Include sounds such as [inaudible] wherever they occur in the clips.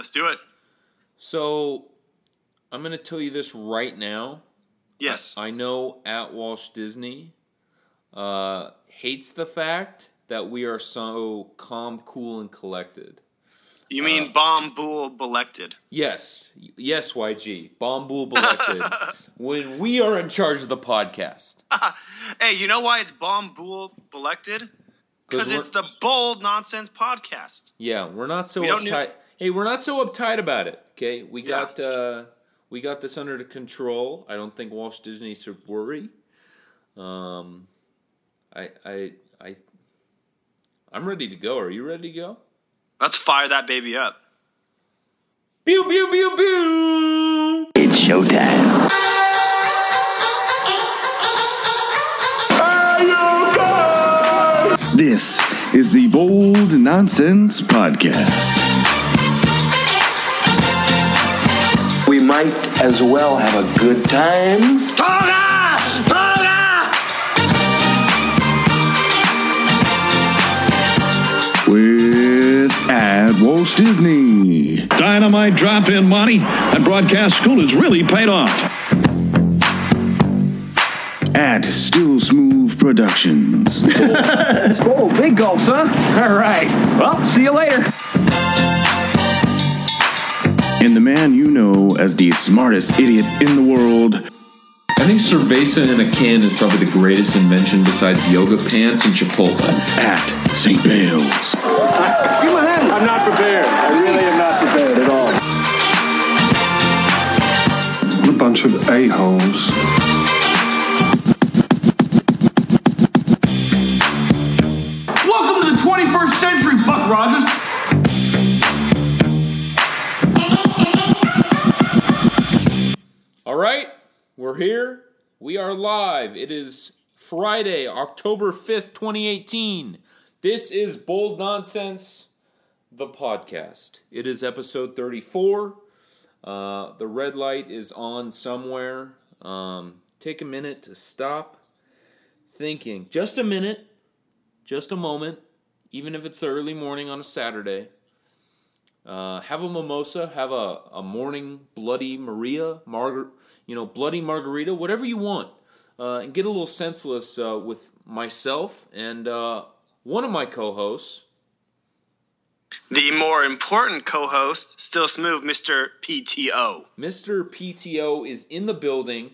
Let's do it. So, I'm going to tell you this right now. Yes. I know at Walsh Disney uh, hates the fact that we are so calm, cool, and collected. You mean bomb bull belected? Yes, yes, YG, Bombul Belected. [laughs] when we are in charge of the podcast, [laughs] Hey, you know why it's bomb bull belected? Because it's the bold nonsense podcast. yeah, we're not so We uptight. Hey, we're not so uptight about it. Okay, we Yeah. got uh, we got this under control. I don't think Walsh Disney should worry. Um, I I I I'm ready to go. Are you ready to go? Let's fire that baby up. Pew pew pew pew. It's showtime. This is the Bold Nonsense Podcast. Might as well have a good time. With at Walsh Disney. Dynamite drop in money. That broadcast school has really paid off. At Still Smooth Productions. [laughs] Oh, big gulps, huh? All right. Well, see you later. And the man you know as the smartest idiot in the world, I think cerveza in a can is probably the greatest invention besides yoga pants and Chipotle. at St. Bayles. I'm not prepared. I really am not prepared at all. What a bunch of a-holes. Welcome to the 21st century, Buck Rogers. Right, we're here. We are live. It is Friday, October 5th, 2018. This is Bold Nonsense, the podcast. It is episode 34. Uh, the red light is on somewhere. Um, take a minute to stop thinking. Just a minute, just a moment, even if it's the early morning on a Saturday. Uh, have a mimosa, have a, a morning bloody Maria, margar- you know, bloody margarita, whatever you want, uh, and get a little senseless uh, with myself and uh, one of my co-hosts. The more important co-host, still smooth, Mr. PTO. Mr. PTO is in the building.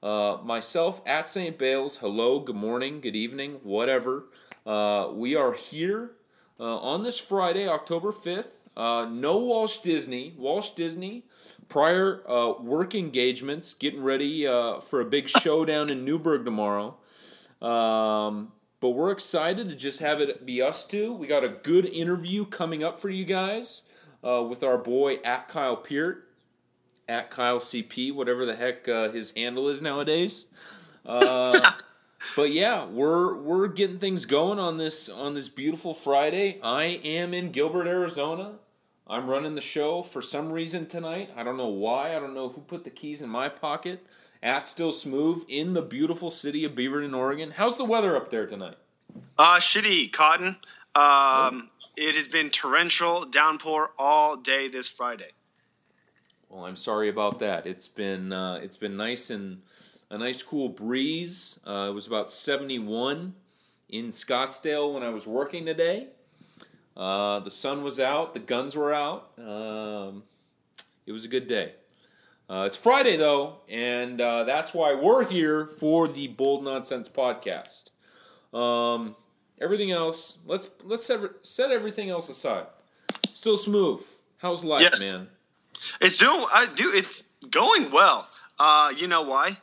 Uh, myself at St. Bayles. Hello, good morning, good evening, whatever. Uh, we are here uh, on this Friday, October 5th. Uh, no Walsh Disney. Walsh Disney, prior uh, work engagements, getting ready uh, for a big showdown in Newburgh tomorrow. Um, but we're excited to just have it be us two. We got a good interview coming up for you guys uh, with our boy at Kyle Peart at Kyle CP, whatever the heck uh, his handle is nowadays. Uh, [laughs] but yeah, we're we're getting things going on this on this beautiful Friday. I am in Gilbert, Arizona. I'm running the show for some reason tonight. I don't know why. I don't know who put the keys in my pocket. At Still Smooth in the beautiful city of Beaverton, Oregon. How's the weather up there tonight? Uh, shitty, Cotton. Um, it has been torrential downpour all day this Friday. Well, I'm sorry about that. It's been uh, it's been nice and a nice cool breeze. Uh, it was about 71 in Scottsdale when I was working today. Uh, the sun was out, the guns were out. Um, it was a good day. Uh, it's Friday though, and uh, that's why we're here for the Bold Nonsense podcast. Um, everything else, let's let's set, set everything else aside. Still smooth. How's life, Yes. man? It's doing, I do, it's going well. Uh, you know why?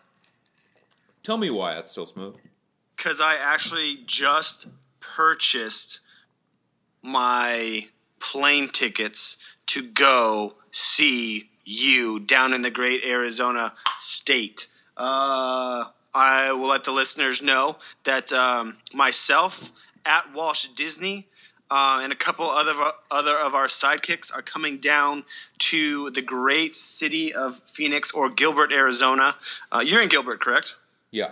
Tell me why it's still smooth. Because I actually just purchased my plane tickets to go see you down in the great Arizona state. Uh, I will let the listeners know that um, myself at Walsh Disney uh, and a couple other other of our sidekicks are coming down to the great city of Phoenix or Gilbert, Arizona. Uh, you're in Gilbert, correct? Yeah.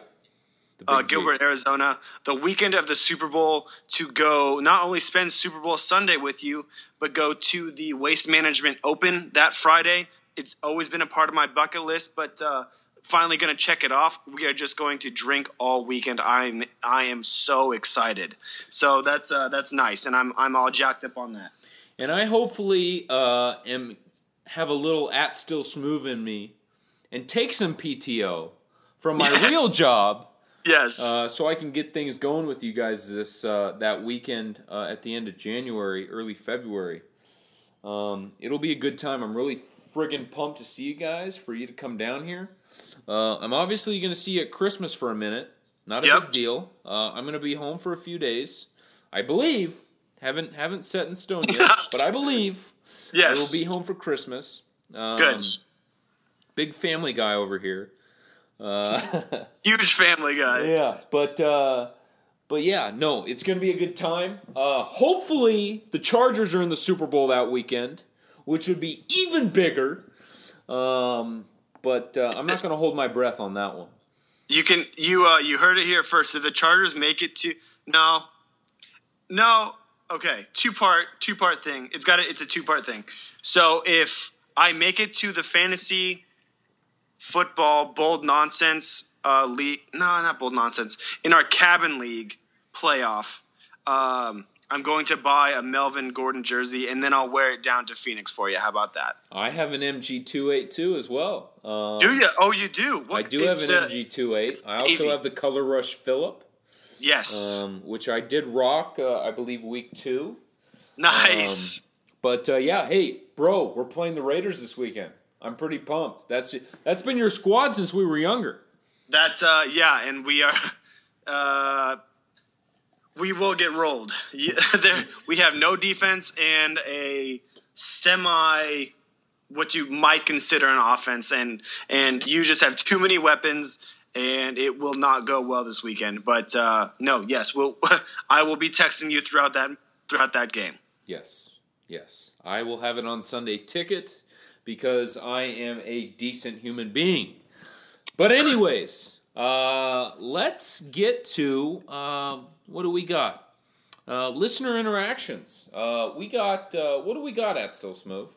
Uh. Gilbert, Arizona, the weekend of the Super Bowl to go not only spend Super Bowl Sunday with you, but go to the Waste Management Open that Friday. It's always been a part of my bucket list, but uh, finally going to check it off. We are just going to drink all weekend. I'm I am so excited. So that's uh, that's nice, and I'm I'm all jacked up on that. And I hopefully uh, am have a little at still smooth in me and take some PTO from my [laughs] real job Yes. uh, so I can get things going with you guys this uh, that weekend uh, at the end of January, early February. Um, it'll be a good time. I'm really friggin' pumped to see you guys for you to come down here. Uh, I'm obviously going to see you at Christmas for a minute. Not a Yep. big deal. Uh, I'm going to be home for a few days. I believe. Haven't haven't set in stone yet, [laughs] but I believe I will be home for Christmas. Um, Good. Big family guy over here. Uh, [laughs] Huge family guy. yeah, but uh, but yeah, no, it's gonna be a good time. Uh, hopefully, the Chargers are in the Super Bowl that weekend, which would be even bigger. Um, but uh, I'm not gonna hold my breath on that one. You can you uh you heard it here first. If the Chargers make it to no, no, okay, two part two part thing. It's got a, it's a two part thing. So if I make it to the fantasy football bold nonsense uh league, no, not bold nonsense in our cabin league playoff. Um, I'm going to buy a Melvin Gordon jersey and then I'll wear it down to Phoenix for you. How about that? I have an MG282 as well. Um, Do you? Oh, you do. I What- do have an the- MG28. I also Navy. have the Color Rush Phillip, Yes. um, which I did rock, uh, I believe, week two. nice. But uh, yeah, hey, bro, we're playing the Raiders this weekend. I'm pretty pumped. That's that's been your squad since we were younger. That uh, yeah, and we are [laughs] uh, we will get rolled. [laughs] There, we have no defense and a semi what you might consider an offense, and and you just have too many weapons, and it will not go well this weekend. But uh, no, yes, we'll [laughs] I will be texting you throughout that throughout that game. Yes, yes, I will have it on Sunday ticket because I am a decent human being. But anyways, uh, let's get to um, what do we got? Uh, listener interactions. Uh, we got uh, what do we got at So Smooth?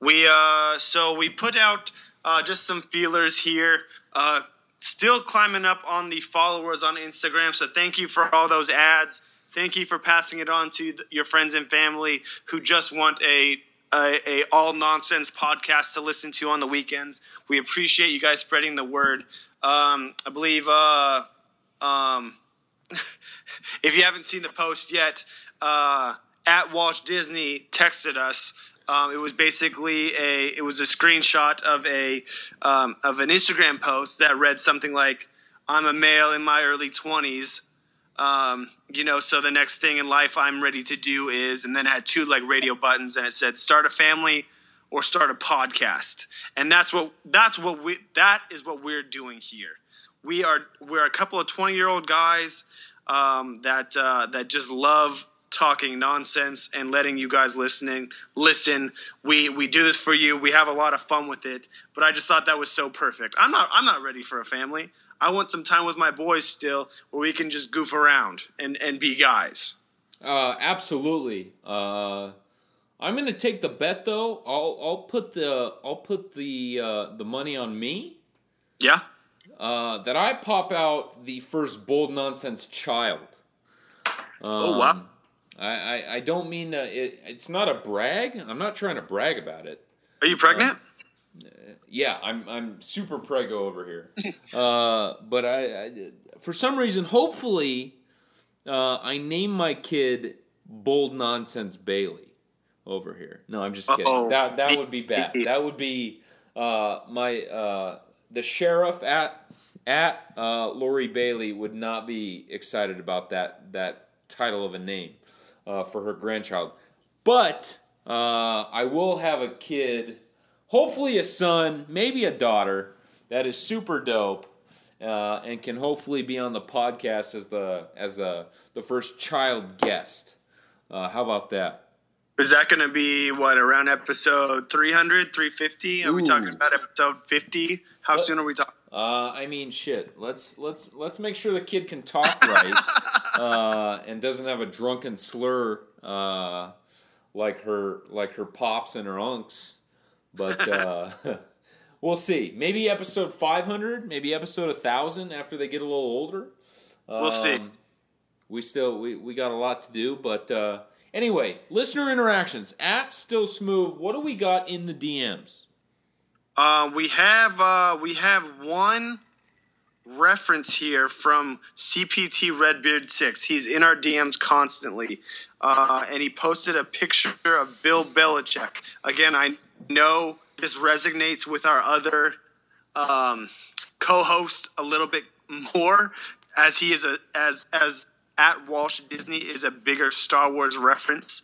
We uh, so we put out uh, just some feelers here. Uh, still climbing up on the followers on Instagram. So thank you for all those ads. Thank you for passing it on to th- your friends and family who just want a a, a all nonsense podcast to listen to on the weekends. We appreciate you guys spreading the word. Um, I believe uh, um, [laughs] if you haven't seen the post yet, uh, at Walsh Disney texted us. Um, it was basically a it was a screenshot of a um, of an Instagram post that read something like, "I'm a male in my early 20s." Um, you know, so the next thing in life I'm ready to do is, and then had two like radio buttons, and it said, "Start a family." Or start a podcast, and that's what that's what we that is what we're doing here. We are we're a couple of 20 year old guys um, that uh, that just love talking nonsense and letting you guys listening listen. We we do this for you. We have a lot of fun with it. But i just thought that was so perfect. I'm not i'm not ready for a family i want some time with my boys still where we can just goof around and and be guys Uh, absolutely. Uh, I'm going to take the bet though. I'll I'll put the I'll put the uh, the money on me yeah uh, that I pop out the first bold nonsense child. oh wow Um, I, I, I don't mean uh, it, it's not a brag. I'm not trying to brag about it. are you pregnant Yeah, I'm I'm super prego over here. [laughs] uh, but I, I for some reason, hopefully, uh, I name my kid Bold Nonsense Bailey over here. No, I'm just kidding. Uh-oh. That that would be bad. [laughs] That would be uh, my uh, the sheriff at at uh, Lori Bailey would not be excited about that that title of a name uh, for her grandchild. But uh, I will have a kid, hopefully a son, maybe a daughter that is super dope. Uh, and can hopefully be on the podcast as the as the the first child guest. Uh, how about that? is that going to be what around episode 300 350 are we talking about episode 50 how soon are we talking Uh, Uh, I mean, shit. Let's let's let's make sure the kid can talk right [laughs] uh, and doesn't have a drunken slur uh, like her like her pops and her unks. But [laughs] uh, [laughs] we'll see. Maybe episode five hundred. Maybe episode thousand after they get a little older. We'll see. Um, We still we, we got a lot to do, but uh, anyway, listener interactions at still smooth. What do we got in the DMs? Uh, we have uh, we have one reference here from CPT Redbeard Six. He's in our DMs constantly, uh, and he posted a picture of Bill Belichick. Again, I know this resonates with our other um, co-host a little bit more, as he is a as as at Walsh Disney is a bigger Star Wars reference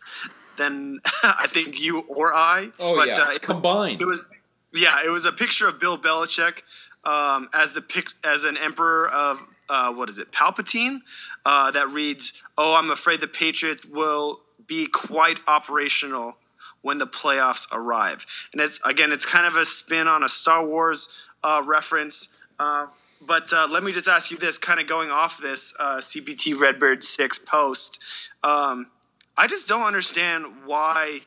than [laughs] I think you or I. Oh yeah, it- combined. it was yeah, it was a picture of Bill Belichick um, as the pic as an emperor of uh, what is it, Palpatine, uh, that reads, "Oh, I'm afraid the Patriots will be quite operational when the playoffs arrive." And it's again, it's kind of a spin on a Star Wars uh, reference. Uh, but uh, let me just ask you this, kind of going off this uh, CPT Redbird Six post. Um, I just don't understand why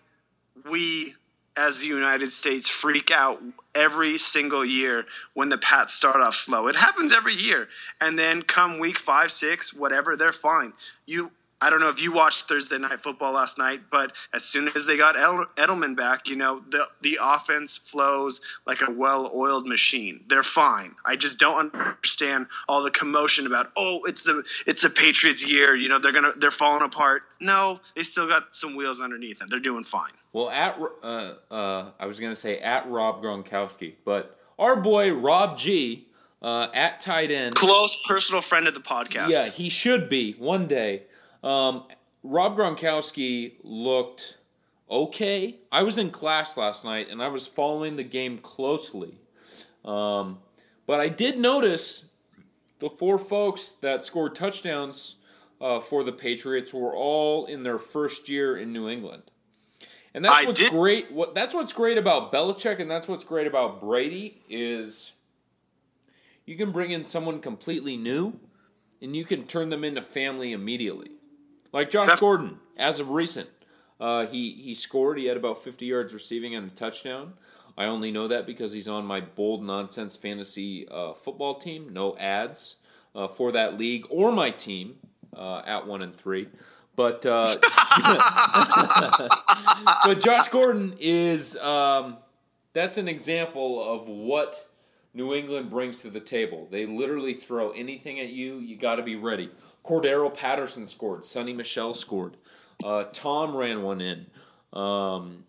we as the United States freak out every single year when the Pats start off slow. It happens every year. And then come week five, six, whatever, they're fine. You I don't know if you watched Thursday night football last night, but as soon as they got Edelman back, you know, the the offense flows like a well-oiled machine. They're fine. I just don't understand all the commotion about, "Oh, it's the it's the Patriots year, you know, they're going to they're falling apart." No, they still got some wheels underneath them. They're doing fine. Well, at uh, uh, I was gonna say at Rob Gronkowski, but our boy Rob G uh, at tight end. close personal friend of the podcast. Yeah, he should be one day. Um, Rob Gronkowski looked okay. I was in class last night and I was following the game closely, um, but I did notice the four folks that scored touchdowns uh, for the Patriots were all in their first year in New England. And that's I what's did- great. What that's what's great about Belichick, and that's what's great about Brady is you can bring in someone completely new, and you can turn them into family immediately. Like Josh Def- Gordon, as of recent, uh, he he scored. He had about fifty yards receiving and a touchdown. I only know that because he's on my bold nonsense fantasy uh, football team. No ads uh, for that league or my team uh, at one and three. But uh, [laughs] but Josh Gordon is um, that's an example of what New England brings to the table. They literally throw anything at you. You got to be ready. Cordarrelle Patterson scored. Sony Michel scored. Uh, Tom ran one in. Um,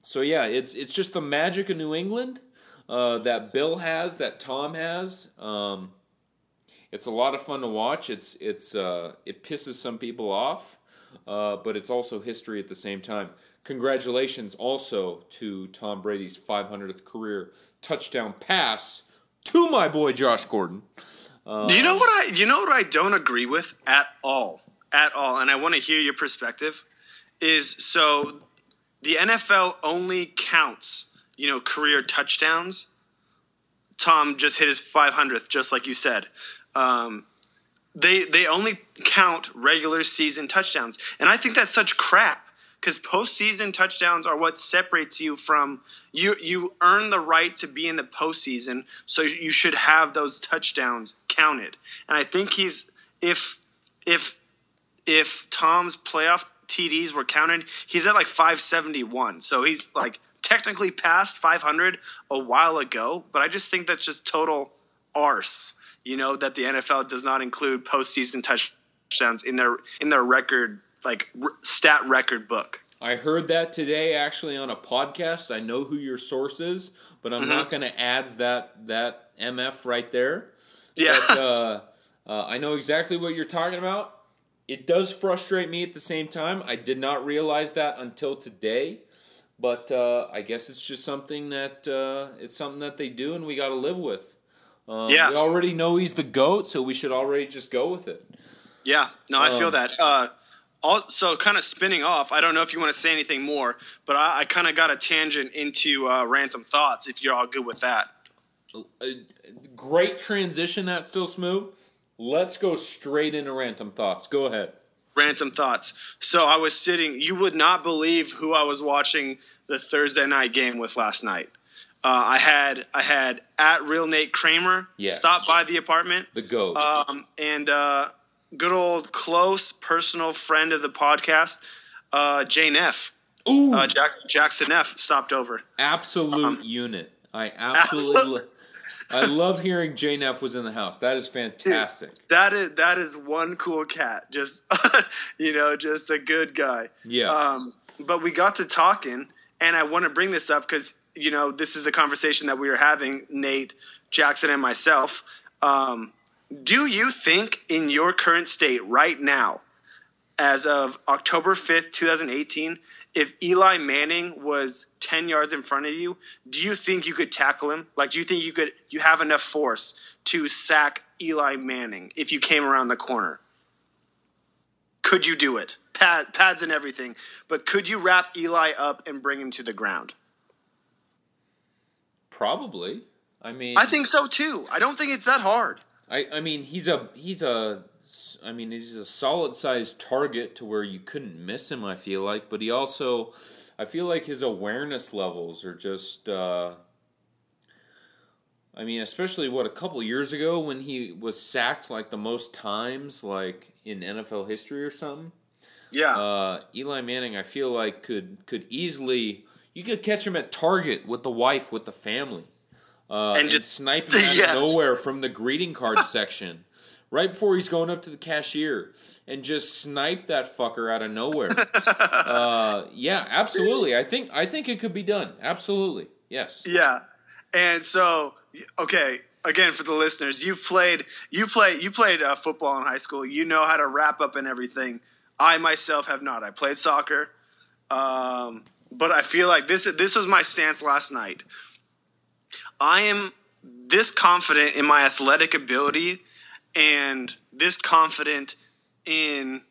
so yeah, it's it's just the magic of New England uh, that Bill has, that Tom has. Um, it's a lot of fun to watch. It's it's uh, it pisses some people off, uh, but it's also history at the same time. Congratulations also to Tom Brady's 500th career touchdown pass to my boy Josh Gordon. you know what I you know what I don't agree with at all. At all. And I want to hear your perspective is so the NFL only counts, you know, career touchdowns. Tom just hit his 500th just like you said. Um, they they only count regular season touchdowns, and I think that's such crap because postseason touchdowns are what separates you from you. You earn the right to be in the postseason, so you should have those touchdowns counted. And I think he's if if if Tom's playoff TDs were counted, he's at like 571. So he's like technically past 500 a while ago, but I just think that's just total arse. You know that the NFL does not include postseason touchdowns in their in their record like r- stat record book. I heard that today actually on a podcast. I know who your source is, but I'm not going to add that that MF right there. Yeah. But, [laughs] uh, uh, I know exactly what you're talking about. It does frustrate me at the same time. I did not realize that until today, but uh, I guess it's just something that uh, it's something that they do, and we got to live with. Um, Yeah. we already know he's the goat, so we should already just go with it. Yeah, no, I feel Um, that. Also, kind of spinning off. I don't know if you want to say anything more, but I, I kind of got a tangent into uh, random thoughts. If you're all good with that. uh, great transition. That's still smooth. Let's go straight into random thoughts. Go ahead. Random thoughts. So I was sitting. You would not believe who I was watching the Thursday night game with last night. Uh, I had I had at real Nate Kramer Yes. stop by the apartment. The goat. Um, and uh, good old close personal friend of the podcast, uh, Jane F. Ooh, Uh, Jack, Jackson F. stopped over. absolute unit. I [laughs] absolutely. Absolute- I love hearing Jane F was in the house. That is fantastic. That is that is one cool cat. Just [laughs] you know, just a good guy. Yeah. Um, but we got to talking, and I want to bring this up because you know this is the conversation that we were having, Nate, Jackson, and myself. Um, do you think in your current state right now, as of October fifth, two thousand eighteen, if Eli Manning was ten yards in front of you, do you think you could tackle him? Like, do you think you could? You have enough force to sack Eli Manning if you came around the corner? Could you do it? Pad, pads and everything, but could you wrap Eli up and bring him to the ground? Probably. I mean, I think so too. I don't think it's that hard. I, I mean, he's a he's a I mean, he's a solid sized target to where you couldn't miss him. I feel like, but he also, I feel like his awareness levels are just. Uh, I mean, especially what a couple years ago when he was sacked like the most times, like in NFL history or something. Yeah. Uh, Eli Manning, I feel like could could easily you could catch him at Target with the wife with the family, uh, and, And just- snipe [laughs] him out Yeah. of nowhere from the greeting card [laughs] section, right before he's going up to the cashier, and just snipe that fucker out of nowhere. [laughs] uh, yeah, absolutely. I think I think it could be done. Absolutely, yes. Yeah, and so okay, again for the listeners, you've played you play you played uh, football in high school. You know how to wrap up and everything. I myself have not. I played soccer, um, but I feel like this this was my stance last night. I am this confident in my athletic ability and this confident in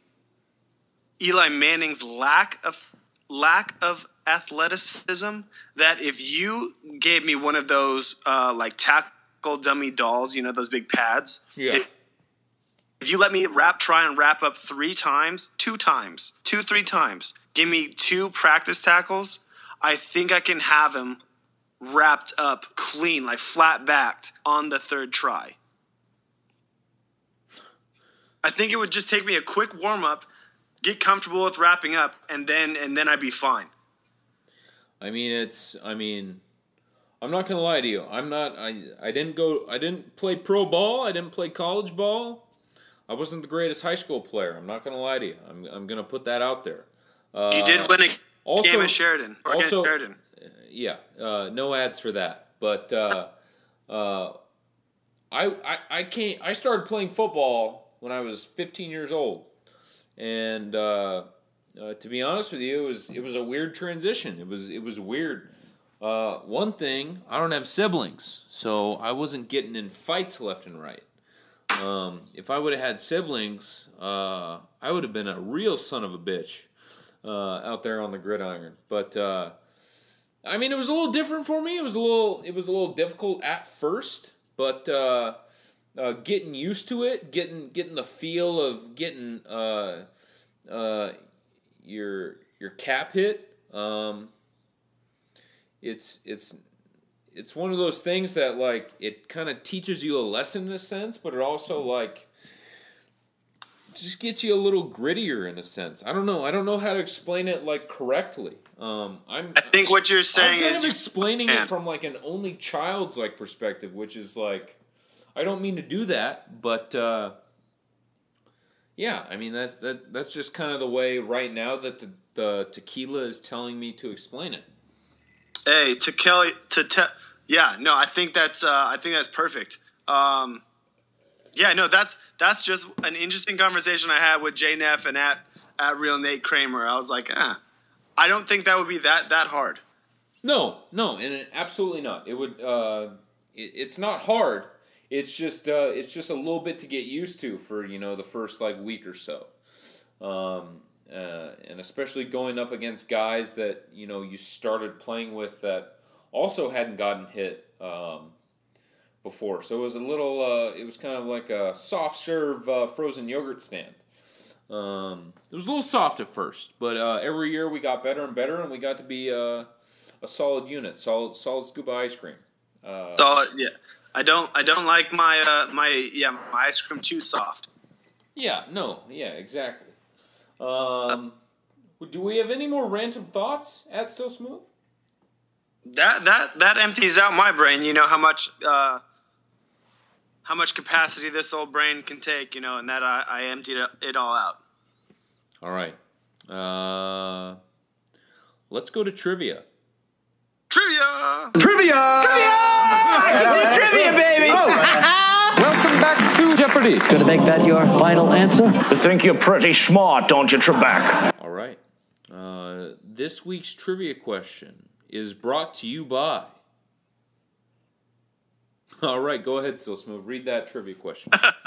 Eli Manning's lack of lack of athleticism that if you gave me one of those uh, like tackle dummy dolls, you know those big pads. Yeah. If, if you let me wrap, try and wrap up three times, two times, two three times, give me two practice tackles, I think I can have him wrapped up clean, like flat backed on the third try. I think it would just take me a quick warm up, get comfortable with wrapping up, and then and then I'd be fine. I mean, it's. I mean, I'm not gonna lie to you. I'm not. I. I didn't go. I didn't play pro ball. I didn't play college ball. I wasn't the greatest high school player. I'm not gonna lie to you. I'm. I'm gonna put that out there. Uh, You did win a also- game at Sheridan. Also- Sheridan. Yeah. Uh, no ads for that. But uh, uh, I, I. I can't. I started playing football when I was 15 years old, and uh, uh, to be honest with you, it was it was a weird transition. It was it was weird. Uh, one thing, I don't have siblings, so I wasn't getting in fights left and right. Um, if I would have had siblings, uh, I would have been a real son of a bitch out there on the gridiron. But I mean, it was a little different for me. It was a little it was a little difficult at first, but uh, uh, getting used to it, getting getting the feel of getting uh, uh, your your cap hit. Um, it's it's it's one of those things that like it kind of teaches you a lesson in a sense, but it also like just gets you a little grittier in a sense. I don't know. I don't know how to explain it like correctly. Um, I'm. I think what you're saying I'm kind is of explaining can. it from like an only child's like perspective, which is like, I don't mean to do that, but uh, yeah, I mean that's that, that's just kind of the way right now that the, the tequila is telling me to explain it. Hey, to Kelly, to te- yeah, no, I think that's uh, I think that's perfect. Um, yeah, no, that's that's just an interesting conversation I had with Jay Neff and at at real Nate Kramer. I was like, ah, I don't think that would be that that hard. No, no, and it, absolutely not. It would. Uh, it, it's not hard. It's just. Uh, it's just a little bit to get used to for you know the first like week or so, um, uh, and especially going up against guys that you know you started playing with that also hadn't gotten hit. Um, before, so it was a little. Uh, it was kind of like a soft serve uh, frozen yogurt stand. Um, it was a little soft at first, but uh, every year we got better and better, and we got to be uh, a solid unit, solid solid scoop of ice cream. Uh, So yeah, I don't I don't like my uh, my yeah my ice cream too soft. Yeah, no, yeah, exactly. Um, do we have any more random thoughts at Still Smooth? That that that empties out my brain. You know how much uh, how much capacity this old brain can take. You know, and that I, I emptied it all out. All right. Uh, let's go to trivia. Trivia. Trivia! Trivia! trivia, baby! Oh. Welcome back to Jeopardy! Gonna make that your final answer? You think you're pretty smart, don't you, Trebek? All right. Uh, this week's trivia question is brought to you by. [laughs] All right, go ahead, Still Smooth. Read that trivia question. [laughs]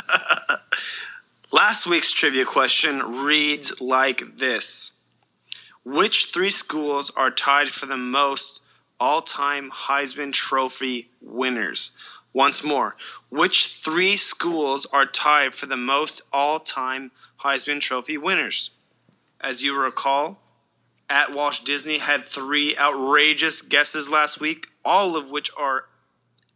Last week's trivia question reads like this Which three schools are tied for the most all time Heisman Trophy winners? Once more, which three schools are tied for the most all time Heisman Trophy winners? As you recall, at Walsh Disney had three outrageous guesses last week, all of which are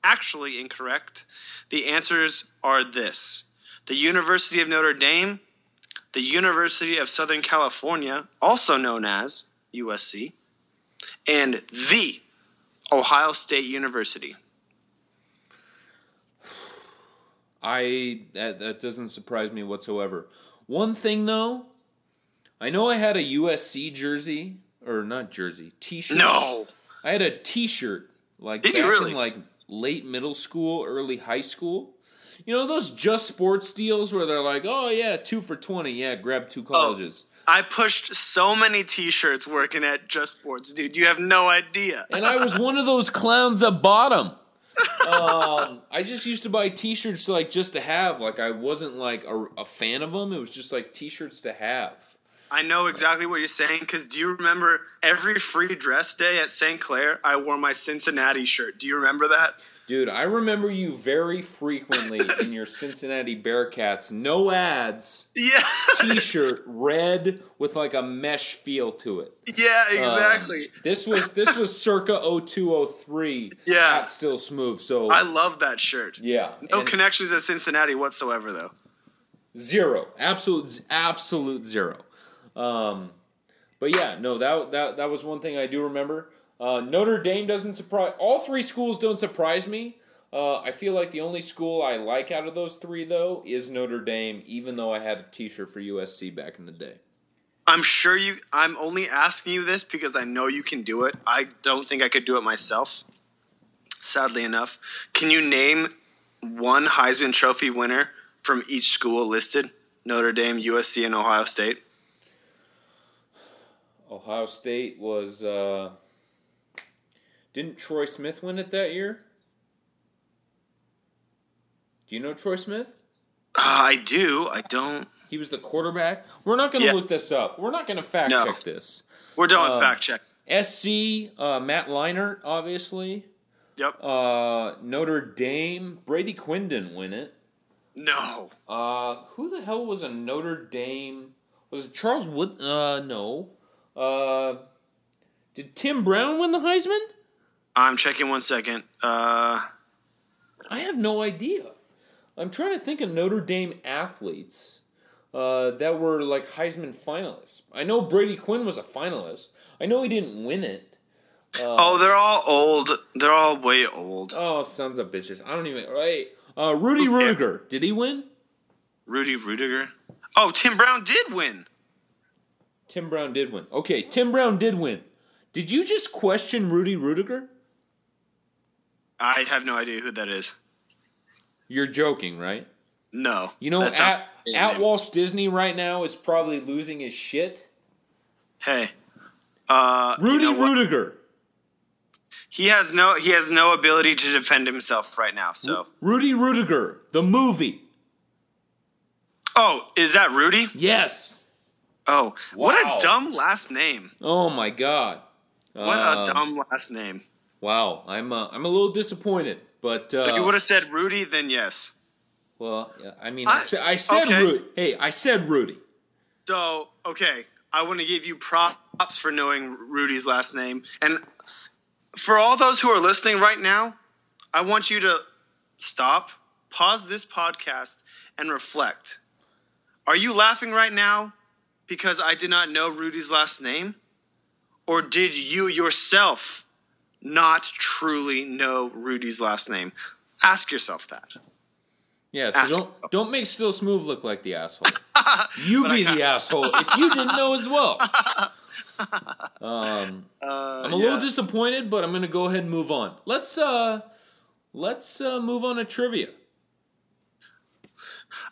actually incorrect. The answers are this the University of Notre Dame, the University of Southern California, also known as USC, and the Ohio State University. I that, that doesn't surprise me whatsoever. One thing though, I know I had a USC jersey or not jersey, t-shirt. No! I had a T-shirt like Did back you really? in like late middle school, early high school. You know those just sports deals where they're like, "Oh yeah, two for twenty, yeah, grab two colleges." Oh, I pushed so many t shirts working at Just Sports, dude. You have no idea. And I was one of those clowns that bought them. [laughs] Um, I just used to buy T-shirts like just to have. Like I wasn't like a, a fan of them. It was just like T-shirts to have. I know exactly what you're saying because do you remember every free dress day at St. Clair, I wore my Cincinnati shirt? Do you remember that? Dude, I remember you very frequently [laughs] in your Cincinnati Bearcats no ads Yeah. T-shirt, red with like a mesh feel to it. yeah, Um, exactly. this was this was circa 0203. Yeah. At still smooth. So I love that shirt. yeah, No and connections at Cincinnati whatsoever, though. zero, absolute absolute zero. Um, but yeah, no, that that that was one thing I do remember. Uh, Notre Dame doesn't surprise. All three schools don't surprise me. Uh, I feel like the only school I like out of those three, though, is Notre Dame. Even though I had a T-shirt for USC back in the day. I'm sure you. I'm only asking you this because I know you can do it. I don't think I could do it myself. Sadly enough, can you name one Heisman Trophy winner from each school listed? Notre Dame, USC, and Ohio State. Ohio State was. Uh, didn't Troy Smith win it that year? Do you know Troy Smith? Uh, I do. I don't. He was the quarterback. We're not going to Yeah. look this up. We're not going to fact No. check this. We're done Uh, with fact check. SC, uh, Matt Leinart, obviously. Yep. Uh, Notre Dame, Brady Quinn didn't win it. no. Uh, who the hell was a Notre Dame? Was it Charles Wood? Uh, no. Uh, did Tim Brown win the Heisman? I'm checking one second. Uh, I have no idea. I'm trying to think of Notre Dame athletes uh, that were like Heisman finalists. I know Brady Quinn was a finalist. I know he didn't win it. oh, they're all old. They're all way old. Oh, sons of bitches! I don't even. Right. Uh, Rudy Who? Ruettiger. Did he win? Rudy Ruettiger. Oh, Tim Brown did win. Tim Brown did win. Okay, Tim Brown did win. Did you just question Rudy Ruettiger? I have no idea who that is. You're joking, right? No. You know, at at. Walsh Disney right now is probably losing his shit. Hey. Uh, you Rudy know? Ruettiger. He has no he has no ability to defend himself right now. So. Rudy Ruettiger, the movie. Oh, is that Rudy? Yes. Oh, what a dumb last name. Oh my god. What Uh, a dumb last name. Wow, I'm uh, I'm a little disappointed. But uh, if you would have said Rudy, then yes. Well, I mean, I, I- sa- I said okay. Rudy. Hey, I said Rudy. So, okay, I want to give you props for knowing Rudy's last name. And for all those who are listening right now, I want you to stop, pause this podcast, and reflect. Are you laughing right now because I did not know Rudy's last name? Or did you yourself not truly know Rudy's last name? Ask yourself that. Yeah, so Ask- don't don't make Still Smooth look like the asshole. [laughs] You be the asshole if you didn't know as well. [laughs] Um, I'm a little disappointed, but I'm gonna go ahead and move on. Let's uh, let's uh, move on to trivia.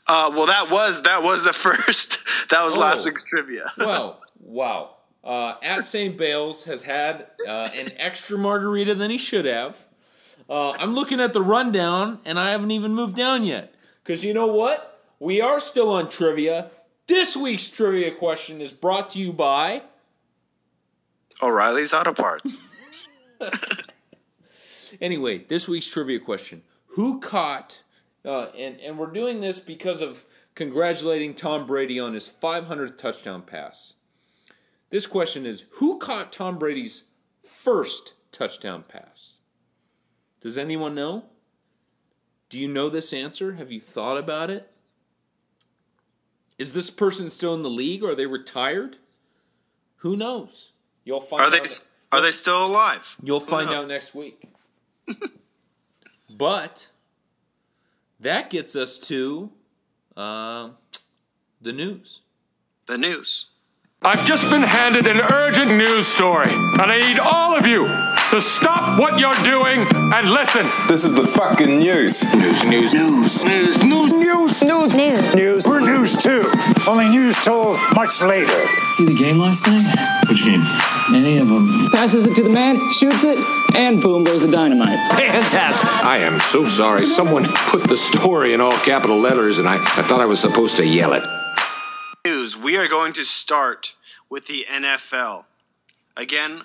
Uh, well, that was that was the [laughs] first. That was last Oh. week's trivia. Wow, wow. Uh, at St. Bayles has had uh, an extra margarita than he should have. Uh, I'm looking at the rundown, and I haven't even moved down yet. Because you know what? We are still on trivia. This week's trivia question is brought to you by. O'Reilly's Auto Parts. [laughs] Anyway, this week's trivia question: Who caught? Uh, and and we're doing this because of congratulating Tom Brady on his 500th touchdown pass. This question is: Who caught Tom Brady's first touchdown pass? Does anyone know? Do you know this answer? Have you thought about it? Is this person still in the league or are they retired? Who knows? You'll find Are they out. are they still alive? You'll find out next week. [laughs] but that gets us to uh, the news. The news. I've just been handed an urgent news story, and I need all of you to stop what you're doing and listen. This is the fucking news. News, news, news, news, news, news, news, News. news. We're news too. Only news told much later. See the game last night? Which game? Any of them. passes it to the man, shoots it, and boom goes the dynamite. Fantastic. I am so sorry. Someone put the story in all capital letters, and I, I thought I was supposed to yell it. News. We are going to start with the NFL. Again,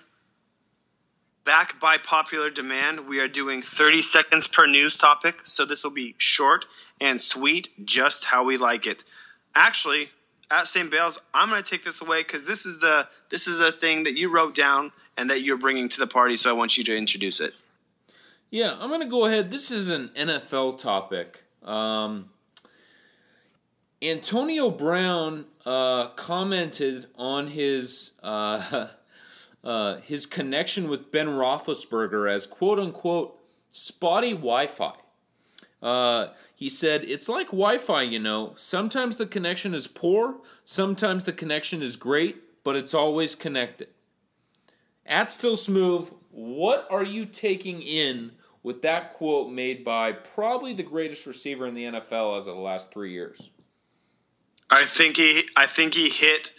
back by popular demand, we are doing 30 seconds per news topic, so this will be short and sweet, just how we like it. Actually, at St. Bayles, I'm going to take this away because this is the this is a thing that you wrote down and that you're bringing to the party. So I want you to introduce it. Yeah, I'm going to go ahead. This is an NFL topic. Um, Antonio Brown uh, commented on his uh, [laughs] uh, his connection with Ben Roethlisberger as "quote unquote" spotty Wi-Fi. Uh, he said, "It's like Wi-Fi, you know. Sometimes the connection is poor, sometimes the connection is great, but it's always connected." At Still Smooth, what are you taking in with that quote made by probably the greatest receiver in the NFL as of the last three years? I think he I think he hit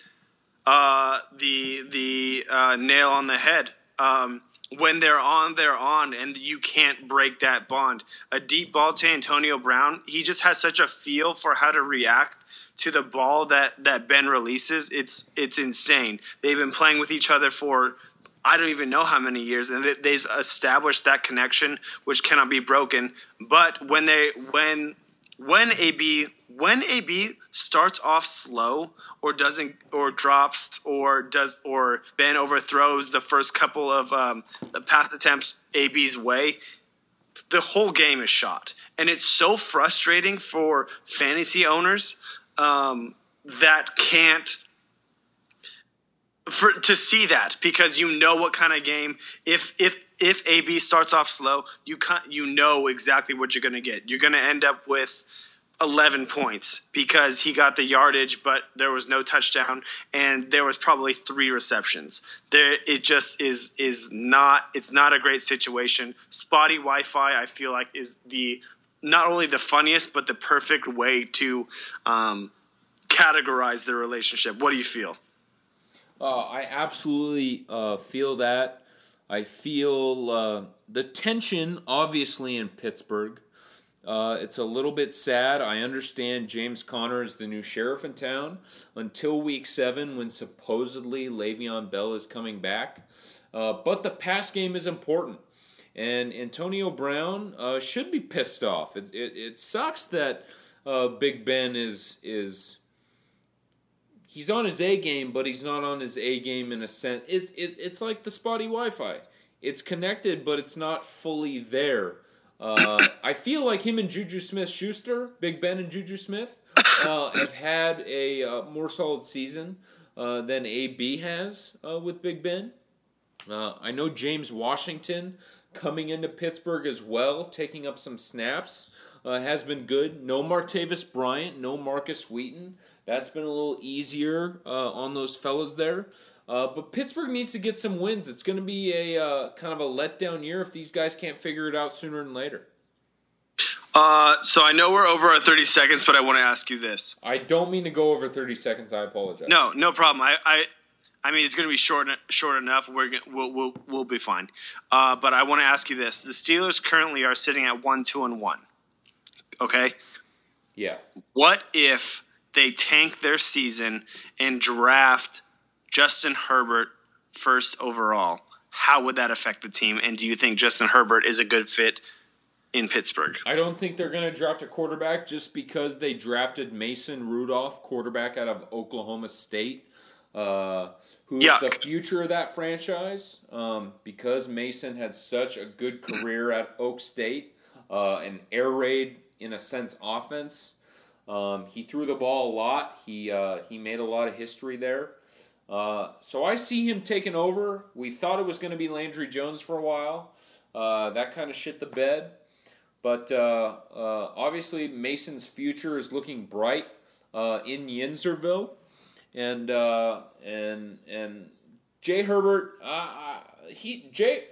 uh, the the uh, nail on the head. Um, when they're on, they're on, and you can't break that bond. A deep ball to Antonio Brown, he just has such a feel for how to react to the ball that that Ben releases. It's it's insane. They've been playing with each other for I don't even know how many years, and they- they've established that connection, which cannot be broken. But when they when when AB when AB starts off slow or doesn't or drops or does or Ben overthrows the first couple of um, the pass attempts AB's way, the whole game is shot, and it's so frustrating for fantasy owners um, that can't for to see that because you know what kind of game if if if AB starts off slow, you can you know exactly what you're going to get. You're going to end up with 11 points because he got the yardage but there was no touchdown and there was probably three receptions. There it just is is not it's not a great situation. Spotty Wi-Fi I feel like is the not only the funniest but the perfect way to um, categorize the relationship. What do you feel? Uh, I absolutely uh, feel that. I feel uh, the tension, obviously, in Pittsburgh. Uh, it's a little bit sad. I understand James Conner is the new sheriff in town until week seven, when supposedly Le'Veon Bell is coming back. Uh, but the pass game is important. and Antonio Brown uh, should be pissed off. It, it, it sucks that uh, Big Ben is is he's on his A game, but he's not on his A game in a sense. It's it, it's like the spotty Wi-Fi. It's connected, but it's not fully there. Uh, I feel like him and Juju Smith Schuster, Big Ben and Juju Smith, uh, have had a uh, more solid season uh, than AB has uh, with Big Ben. Uh, I know James Washington coming into Pittsburgh as well, taking up some snaps, has been good. No Martavis Bryant, no Markus Wheaton. That's been a little easier on those fellas there. Uh, but Pittsburgh needs to get some wins. It's going to be a uh, kind of a letdown year if these guys can't figure it out sooner than later. Uh, so I know we're over our 30 seconds, but I want to ask you this. I don't mean to go over 30 seconds. I apologize. No, no problem. I, I, I mean, it's going to be short, short enough. We're gonna, we'll, we'll, we'll be fine. Uh, but I want to ask you this: the Steelers currently are sitting at one, two, and one. Okay. Yeah. What if they tank their season and draft Justin Herbert first overall? How would that affect the team? And do you think Justin Herbert is a good fit in Pittsburgh? I don't think they're going to draft a quarterback just because they drafted Mason Rudolph, quarterback out of Oklahoma State, uh, who's Yuck. the future of that franchise. Um, because Mason had such a good career at Oak State, uh, an air raid in a sense offense. Um, he threw the ball a lot. He uh, he made a lot of history there. Uh, so I see him taking over. We thought it was going to be Landry Jones for a while. Uh, that kind of shit the bed. But uh, uh obviously, Mason's future is looking bright uh, in Yinzerville, and and and Jay Herbert, he Jay,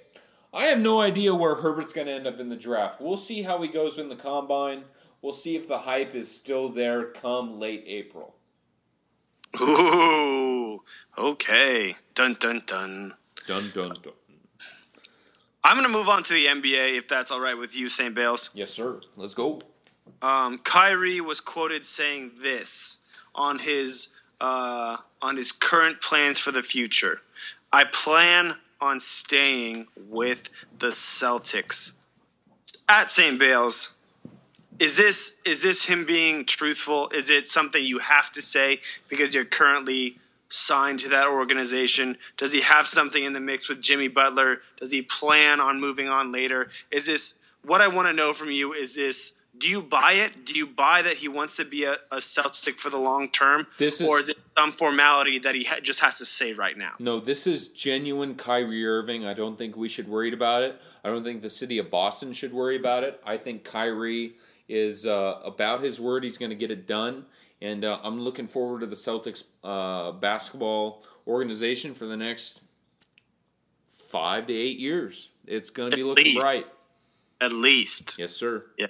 I have no idea where Herbert's going to end up in the draft. We'll see how he goes in the combine. We'll see if the hype is still there come late April. Ooh, okay. Dun dun dun. Dun dun dun. I'm going to move on to the NBA if that's all right with you, St. Bayles. Yes, sir. Let's go. Um, Kyrie was quoted saying this on his uh, on his current plans for the future. I plan on staying with the Celtics. At St. Bayles, is this is this him being truthful? Is it something you have to say because you're currently signed to that organization? Does he have something in the mix with Jimmy Butler? Does he plan on moving on later? Is this what I want to know from you? Is this do you buy it? Do you buy that he wants to be a, a Celtic for the long term, this is, or is it some formality that he ha- just has to say right now? No, this is genuine Kyrie Irving. I don't think we should worry about it. I don't think the city of Boston should worry about it. I think Kyrie is uh, about his word. He's going to get it done. And uh, I'm looking forward to the Celtics uh, basketball organization for the next five to eight years. It's going to be looking least. bright. At least. Yes, sir. Yeah,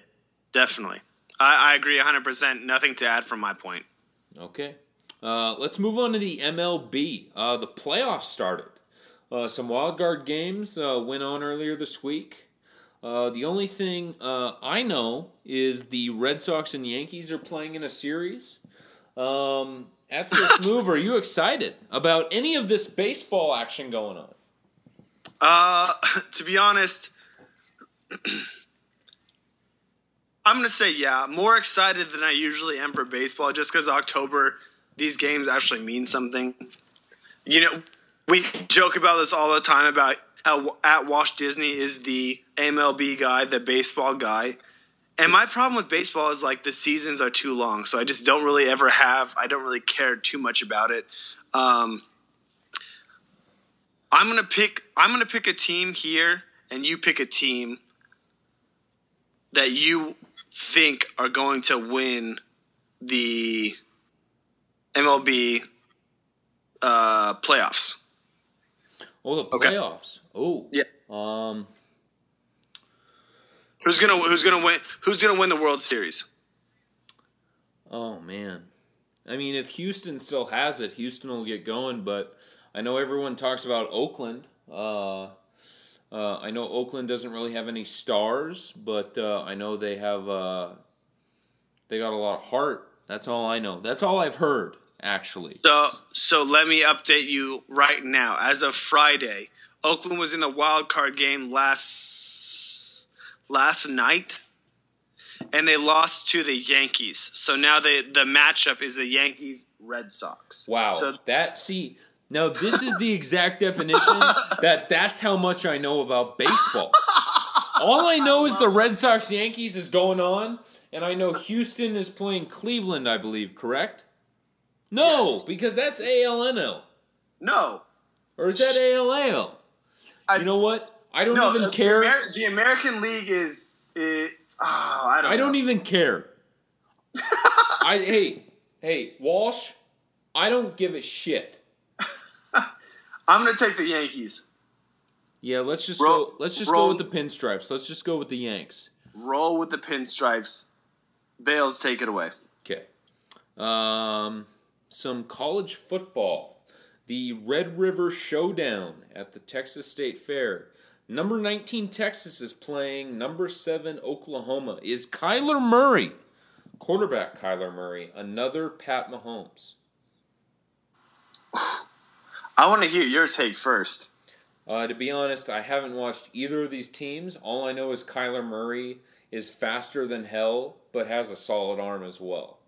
definitely. I, I agree 100%. Nothing to add from my point. Okay. Uh, let's move on to the MLB. Uh, the playoffs started. Uh, some wild card games went on earlier this week. Uh, the only thing uh, I know is the Red Sox and Yankees are playing in a series. Um, at this move, are you excited about any of this baseball action going on? Uh, [laughs] to be honest, [clears throat] I'm gonna say yeah. More excited than I usually am for baseball, just because October these games actually mean something. You know, we joke about this all the time about how at Walsh Disney is the MLB guy, the baseball guy. And my problem with baseball is like the seasons are too long, so I just don't really ever have. I don't really care too much about it. Um, I'm gonna pick. I'm gonna pick a team here, and you pick a team that you think are going to win the MLB uh, playoffs. Oh, the playoffs. Okay. Oh, yeah. Um, who's gonna Who's gonna win? Who's gonna win the World Series? Oh man, I mean, if Houston still has it, Houston will get going. But I know everyone talks about Oakland. Uh, uh, I know Oakland doesn't really have any stars, but uh, I know they have. Uh, they got a lot of heart. That's all I know. That's all I've heard, actually. So, so let me update you right now. As of Friday, Oakland was in the wild card game last last night, and they lost to the Yankees. So now the the matchup is the Yankees Red Sox. Wow. So that see now this is the exact definition [laughs] that that's how much I know about baseball. All I know is the Red Sox Yankees is going on, and I know Houston is playing Cleveland, I believe, correct? No, Yes. because that's ALNL. no, Or is that ALAL? I- you know what? I don't no. even the, care. Amer- the American League is. It, oh, I don't. I don't even care. [laughs] I hey, hey, Walsh, I don't give a shit. [laughs] I'm gonna take the Yankees. Yeah, let's just Roll- go let's just roll- go with the pinstripes. Let's just go with the Yanks. Roll with the pinstripes. Bayles, take it away. Okay. Um, some college football. The Red River Showdown at the Texas State Fair. Number 19 Texas is playing number 7 Oklahoma. Is Kyler Murray, quarterback Kyler Murray, another Pat Mahomes? [sighs] I want to hear your take first. Uh, to be honest, I haven't watched either of these teams. All I know is Kyler Murray is faster than hell, but has a solid arm as well.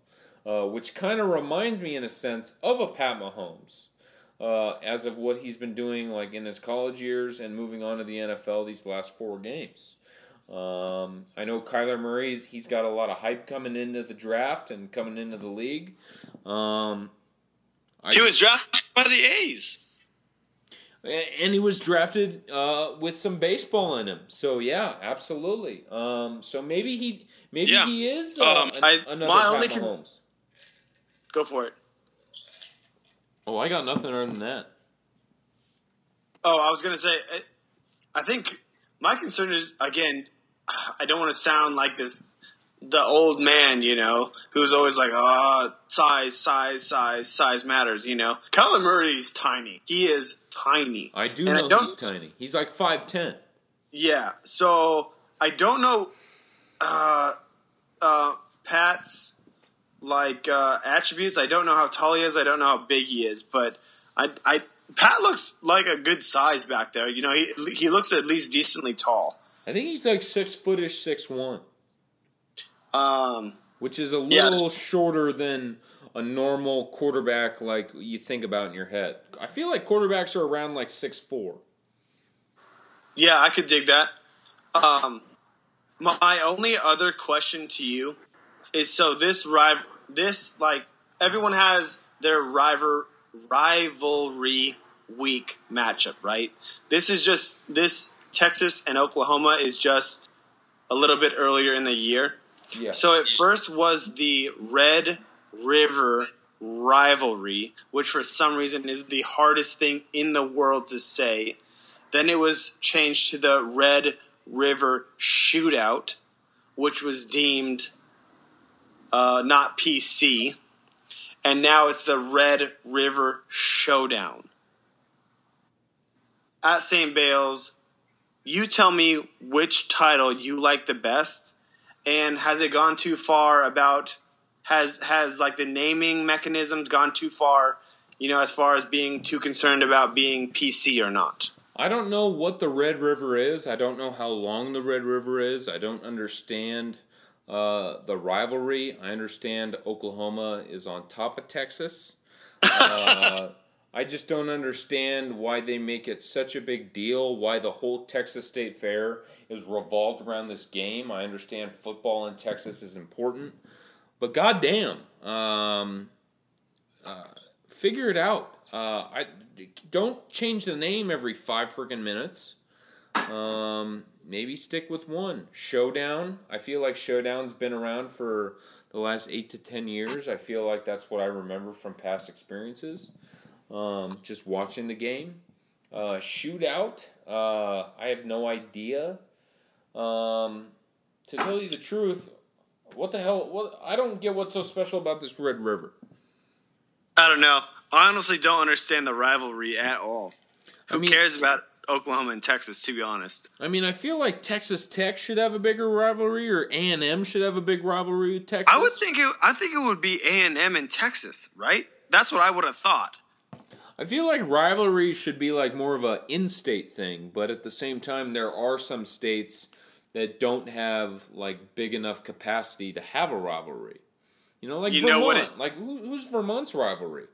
Uh, which kind of reminds me, in a sense, of a Pat Mahomes, uh, as of what he's been doing, like in his college years and moving on to the NFL these last four games. Um, I know Kyler Murray's he's got a lot of hype coming into the draft and coming into the league. Um, I He was drafted by the A's. and he was drafted uh, with some baseball in him. So yeah, absolutely. Um, so maybe he maybe Yeah. he is uh, Um, I- another my Pat only con- Mahomes. Go for it. Oh, I got nothing other than that. Oh, I was gonna say. I- I think my concern is again. [sighs] I don't want to sound like this, the old man, you know, who's always like, ah, size, size, size, size matters. You know, Kyler Murray's tiny. He is tiny. I do And know don't- he's tiny. He's like five ten. Yeah. So I don't know uh, uh, Pat's like uh, attributes. I don't know how tall he is. I don't know how big he is. But I, I Pat looks like a good size back there. You know, he he looks at least decently tall. I think he's like six footish, six one, Um, which is a Yeah. little shorter than a normal quarterback like you think about in your head. I feel like quarterbacks are around like six four. yeah, I could dig that. Um, my only other question to you is: so this rival, this like everyone has their rival rivalry week matchup, right? This is just this Texas and Oklahoma is just a little bit earlier in the year. Yeah. So it first was the Red River rivalry, which for some reason is the hardest thing in the world to say. Then it was changed to the Red River Shootout, which was deemed uh, not PC. And now it's the Red River Showdown. At St. Bayles, you tell me which title you like the best, and has it gone too far about has has like the naming mechanisms gone too far, you know, as far as being too concerned about being PC or not? I don't know what the Red River is. I don't know how long the Red River is. I don't understand uh, the rivalry. I understand Oklahoma is on top of Texas. [laughs] Uh, I just don't understand why they make it such a big deal. Why the whole Texas State Fair is revolved around this game. I understand football in Texas is important, but goddamn, um, uh, figure it out. Uh, I don't change the name every five freaking minutes. Um, maybe stick with one. Showdown. I feel like Showdown's been around for the last eight to ten years. I feel like that's what I remember from past experiences. Um, just watching the game. Uh, shootout. Uh, I have no idea. Um, to tell you the truth, what the hell? What I don't get what's so special about this Red River. I don't know. I honestly don't understand the rivalry at all. Who mean- cares about Oklahoma and Texas? To be honest, I mean, I feel like Texas Tech should have a bigger rivalry, or A and M should have a big rivalry with Texas. I would think it. I think it would be A and M in Texas, right? That's what I would have thought. I feel like rivalry should be like more of a in-state thing, but at the same time, there are some states that don't have like big enough capacity to have a rivalry. You know, like You Vermont. know what it- like who, who's Vermont's rivalry?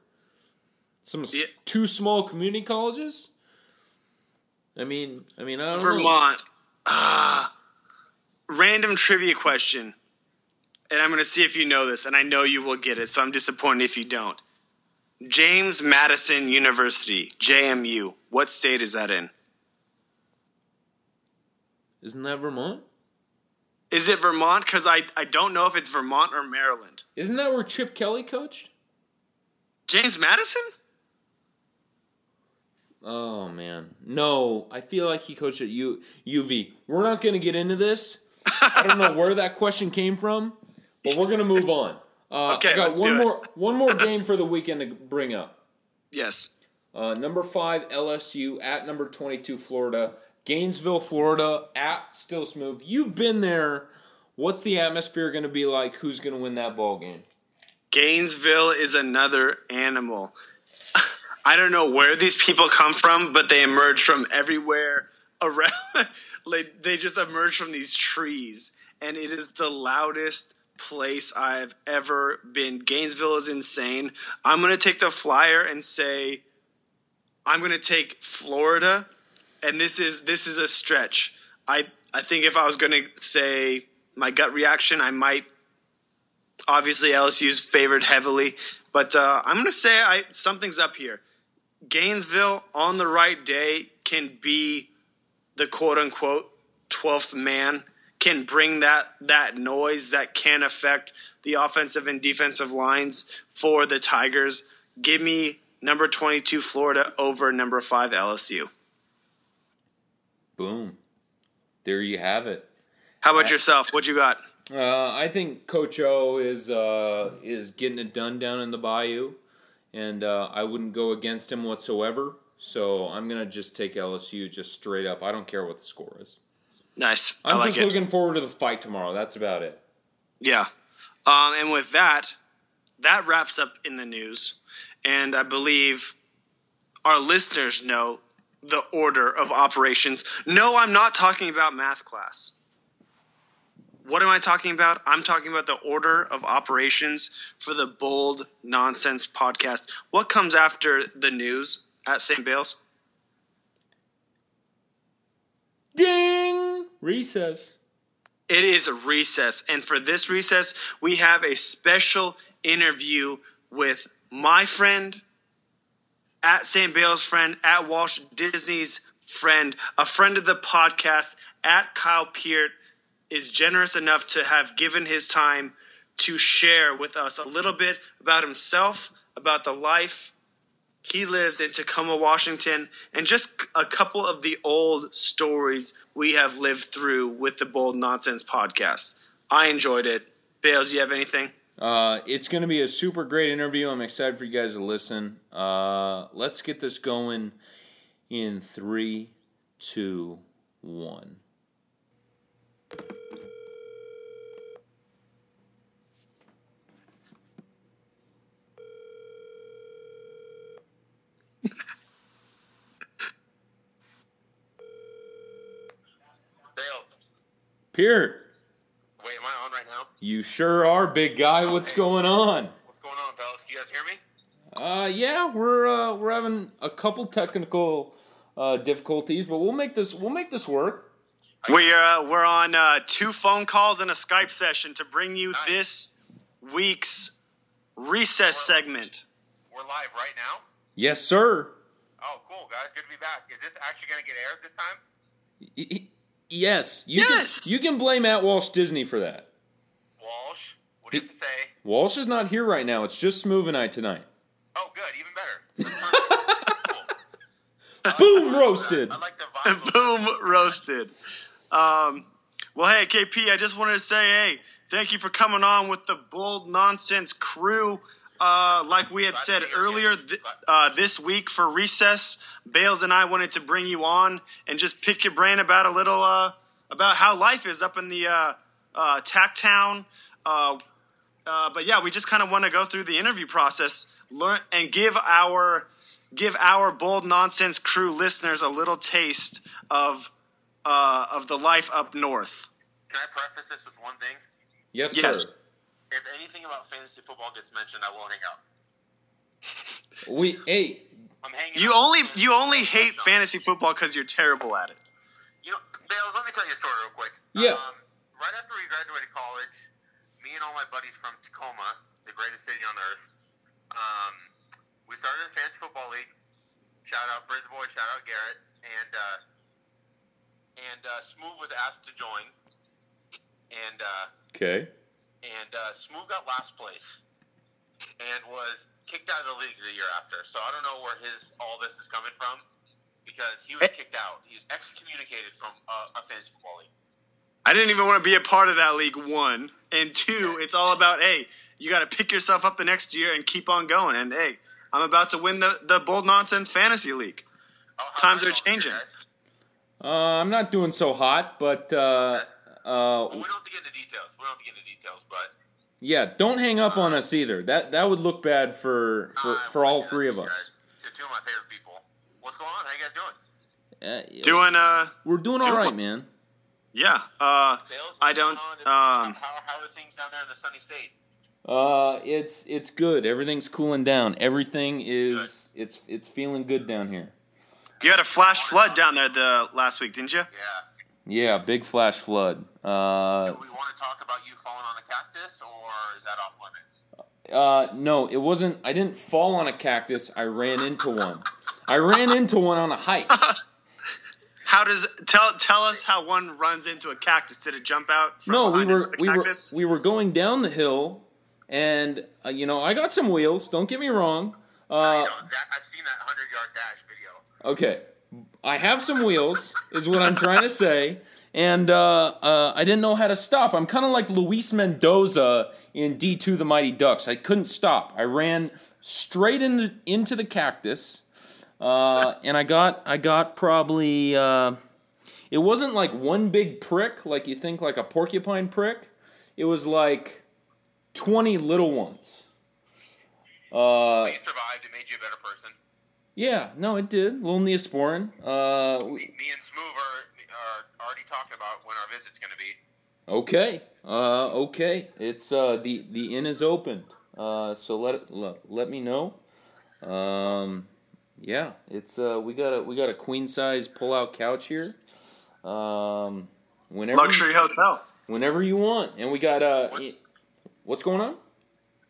Some s Yeah. two small community colleges. I mean, I mean, I don't know. Vermont. Ah, random trivia question, and I'm going to see if you know this, and I know you will get it. So I'm disappointed if you don't. James Madison University, JMU. What state is that in? Isn't that Vermont? Is it Vermont? Because I, I don't know if it's Vermont or Maryland. Isn't that where Chip Kelly coached? James Madison? Oh man, no! I feel like he coached at U UV. We're not going to get into this. I don't know where that question came from, but we're going to move on. Uh, Okay, I got one more one more game for the weekend to bring up. Yes. Uh, number five LSU at number twenty two Florida, Gainesville, Florida at Still Smooth. You've been there. What's the atmosphere going to be like? Who's going to win that ball game? Gainesville is another animal. I don't know where these people come from, but they emerge from everywhere around. [laughs] like they just emerge from these trees, and it is the loudest place I've ever been. Gainesville is insane. I'm gonna take the flyer and say I'm gonna take Florida, and this is this is a stretch. I I think if I was gonna say my gut reaction, I might obviously LSU's favored heavily, but uh, I'm going to say I something's up here. Gainesville on the right day can be the quote unquote 12th man, can bring that that noise that can affect the offensive and defensive lines for the Tigers. Give me number 22 Florida over number 5 LSU. Boom. There you have it. How about yourself? What you got? Uh, I think Coach O is uh, is getting it done down in the Bayou, and uh, I wouldn't go against him whatsoever. So I'm gonna just take LSU just straight up. I don't care what the score is. Nice. I'm like just it. looking forward to the fight tomorrow. That's about it. Yeah. Um, and with that, that wraps up in the news. And I believe our listeners know the order of operations. No, I'm not talking about math class. What am I talking about? I'm talking about the order of operations for the Bold Nonsense podcast. What comes after the news at St. Bayles? Ding! Recess. It is a recess. And for this recess, we have a special interview with my friend, at St. Bayles' friend, at Walsh Disney's friend, a friend of the podcast, at Kyle Peart, is generous enough to have given his time to share with us a little bit about himself, about the life he lives in Tacoma, Washington, and just a couple of the old stories we have lived through with the Bold Nonsense podcast. I enjoyed it. Bayles, you have anything? Uh, it's going to be a super great interview. I'm excited for you guys to listen. Uh, let's get this going in three, two, one. Peart, Wait, am I on right now? you sure are, big guy. What's going on? What's going on, fellas? Can you guys hear me? Uh, yeah, we're uh, we're having a couple technical uh, difficulties, but we'll make this we'll make this work. We are uh, we're on uh, two phone calls and a Skype session to bring you this week's recess segment. We're live right now. Yes, sir. Oh, cool, guys. Good to be back. Is this actually going to get aired this time? Y- y- yes, you Yes! Can, you can blame at Walsh Disney for that. Walsh, what do you have to say? Walsh is not here right now. It's just Smooth and I tonight. Oh, good. Even better. [laughs] That's cool. [laughs] Boom, roasted. I like the vibe. [laughs] Boom, roasted. Um, well, hey, KP, I just wanted to say, hey, thank you for coming on with the Bold Nonsense crew. Uh, like we had Glad said earlier, th- uh, this week for recess, Bayles and I wanted to bring you on and just pick your brain about a little uh, about how life is up in the uh, uh, Tack Town. Uh, uh, but yeah, we just kind of want to go through the interview process, learn and give our give our bold nonsense crew listeners a little taste of uh, of the life up north. Can I preface this with one thing? Yes, Yes. sir. If anything about fantasy football gets mentioned, I will hang out. [laughs] We hey, I'm hanging. You only you only hate fantasy football because you're terrible at it. You know, Bayles. Let me tell you a story real quick. Yeah. Um, right after we graduated college, me and all my buddies from Tacoma, the greatest city on earth, um, we started a fantasy football league. Shout out Brisboy, shout out Garrett, and uh, and uh, Smooth was asked to join, and uh, okay. And uh, Smooth got last place, and was kicked out of the league the year after. So I don't know where his all this is coming from, because he was Eh. kicked out. He was excommunicated from uh, a fantasy football league. I didn't even want to be a part of that league. One and two, it's all about hey, you got to pick yourself up the next year and keep on going. And hey, I'm about to win the the bold nonsense fantasy league. Oh, Times are changing. Uh, I'm not doing so hot, but uh, uh, Well, we don't have to get into details. We don't have to get into details, but yeah, don't hang up on us either. That that would look bad for for, uh, for all three of us. guys, To two of my favorite people. What's going on? How you guys doing? Uh, Doing uh, we're doing all doing- right, man. yeah. Uh, Bayles, I don't, um, how, how are things down there in the sunny state? Uh, it's it's good. Everything's cooling down. Everything is it's it's feeling good down here. you had a flash flood down there the last week, didn't you? Yeah. Yeah, big flash flood. Uh, Do we want to talk about you falling on a cactus, or is that off limits? uh, no, it wasn't. I didn't fall on a cactus. I ran into one. I ran into one on a hike. [laughs] How does tell tell us how one runs into a cactus? Did it jump out? From No, we were the we were we were going down the hill, and uh, you know I got some wheels. Don't get me wrong. I Uh, know, Zach, I've seen that 100 yard dash video. okay, I have some wheels, is what I'm trying to say. And uh, uh, I didn't know how to stop. I'm kind of like Luis Mendoza in D2 The Mighty Ducks. I couldn't stop. I ran straight into, into the cactus, uh, and I got I got probably uh, it wasn't like one big prick like you think like a porcupine prick. It was like twenty little ones. Uh, you survived. It made you a better person. Yeah, no, it did. little neosporin. Uh, Me, me and Smooth are, are already talking about when our visit's going to be. Okay. Uh, okay. It's uh, the the inn is open. Uh, so let it, let, let me know. Um, yeah, it's uh, we got a we got a queen size pull out couch here. Um, whenever luxury hotel. whenever you want, and we got uh, What's- what's going on?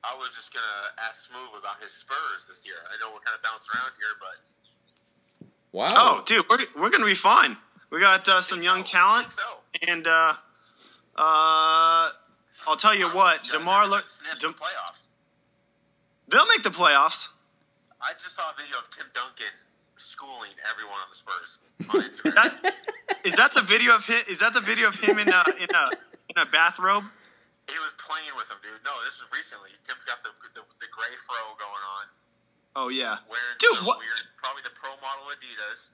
I was just going to ask Smooth about his Spurs this year. I know we're kind of bouncing around here, but Wow. Oh, dude, we're we're gonna be fine. We got uh, some young talent, so. and uh, uh, I'll tell you what, Demar never look, sniffed Dem- the playoffs. they'll make the playoffs. I just saw a video of Tim Duncan schooling everyone on the Spurs on Instagram. That, is that the video of him? Is that the video of him in a in a in a bathrobe? He was playing with him, dude. No, this is recently. Tim's got the the, the gray fro going on, Oh yeah, wearing Dude, some what- weird, probably the pro model Adidas,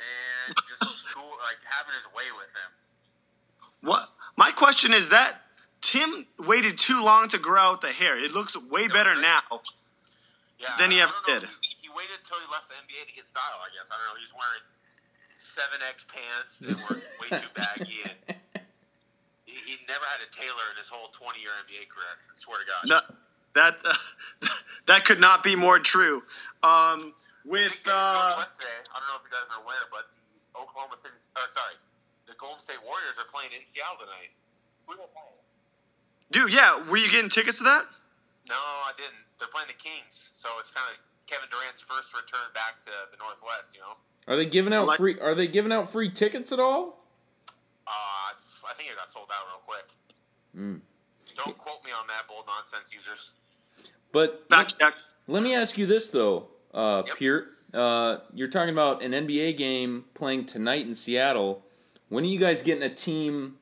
and [laughs] just school like having his way with him. what? My question is that Tim waited too long to grow out the hair. It looks way better now. Yeah, Than he ever did. He, he waited until he left the NBA to get style. I guess I don't know. He's wearing seven X pants that were way too [laughs] baggy, and he, he never had a tailor in his whole twenty year NBA career. I swear to God. No, that uh, [laughs] that could not be more true. Um, with Big game uh, West today. I don't know if you guys are aware, but the Oklahoma City, or sorry, the Golden State Warriors are playing in Seattle tonight. Who are playing? dude, yeah, were you getting tickets to that? No, I didn't. They're playing the Kings, so it's kind of Kevin Durant's first return back to the Northwest. You know, Are they giving out like- free? Are they giving out free tickets at all? uh, I think it got sold out real quick. Mm. Don't quote me on that, bold nonsense users. But Fact check. Let me ask you this though, uh, Yep. Peart. Uh, you're talking about an NBA game playing tonight in Seattle. When are you guys getting a team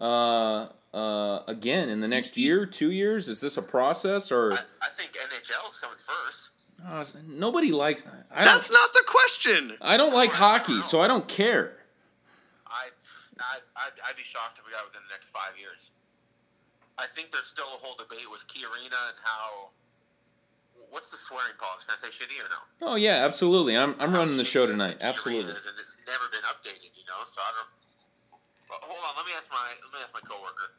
uh, uh, again in the next year, two years? Is this a process or I, I think NHL is coming first. uh, nobody likes? I don't. That's not the question. I don't like hockey, so I don't care. I, I, I'd, I'd be shocked if we got within the next five years. I think there's still a whole debate with Key Arena and how. What's the swearing policy? Can I say shitty or no? Oh yeah, absolutely. I'm I'm How running the show tonight. Key Arena Absolutely. is, and it's never been updated, you know. So I don't. hold on. Let me ask my let me ask my coworker.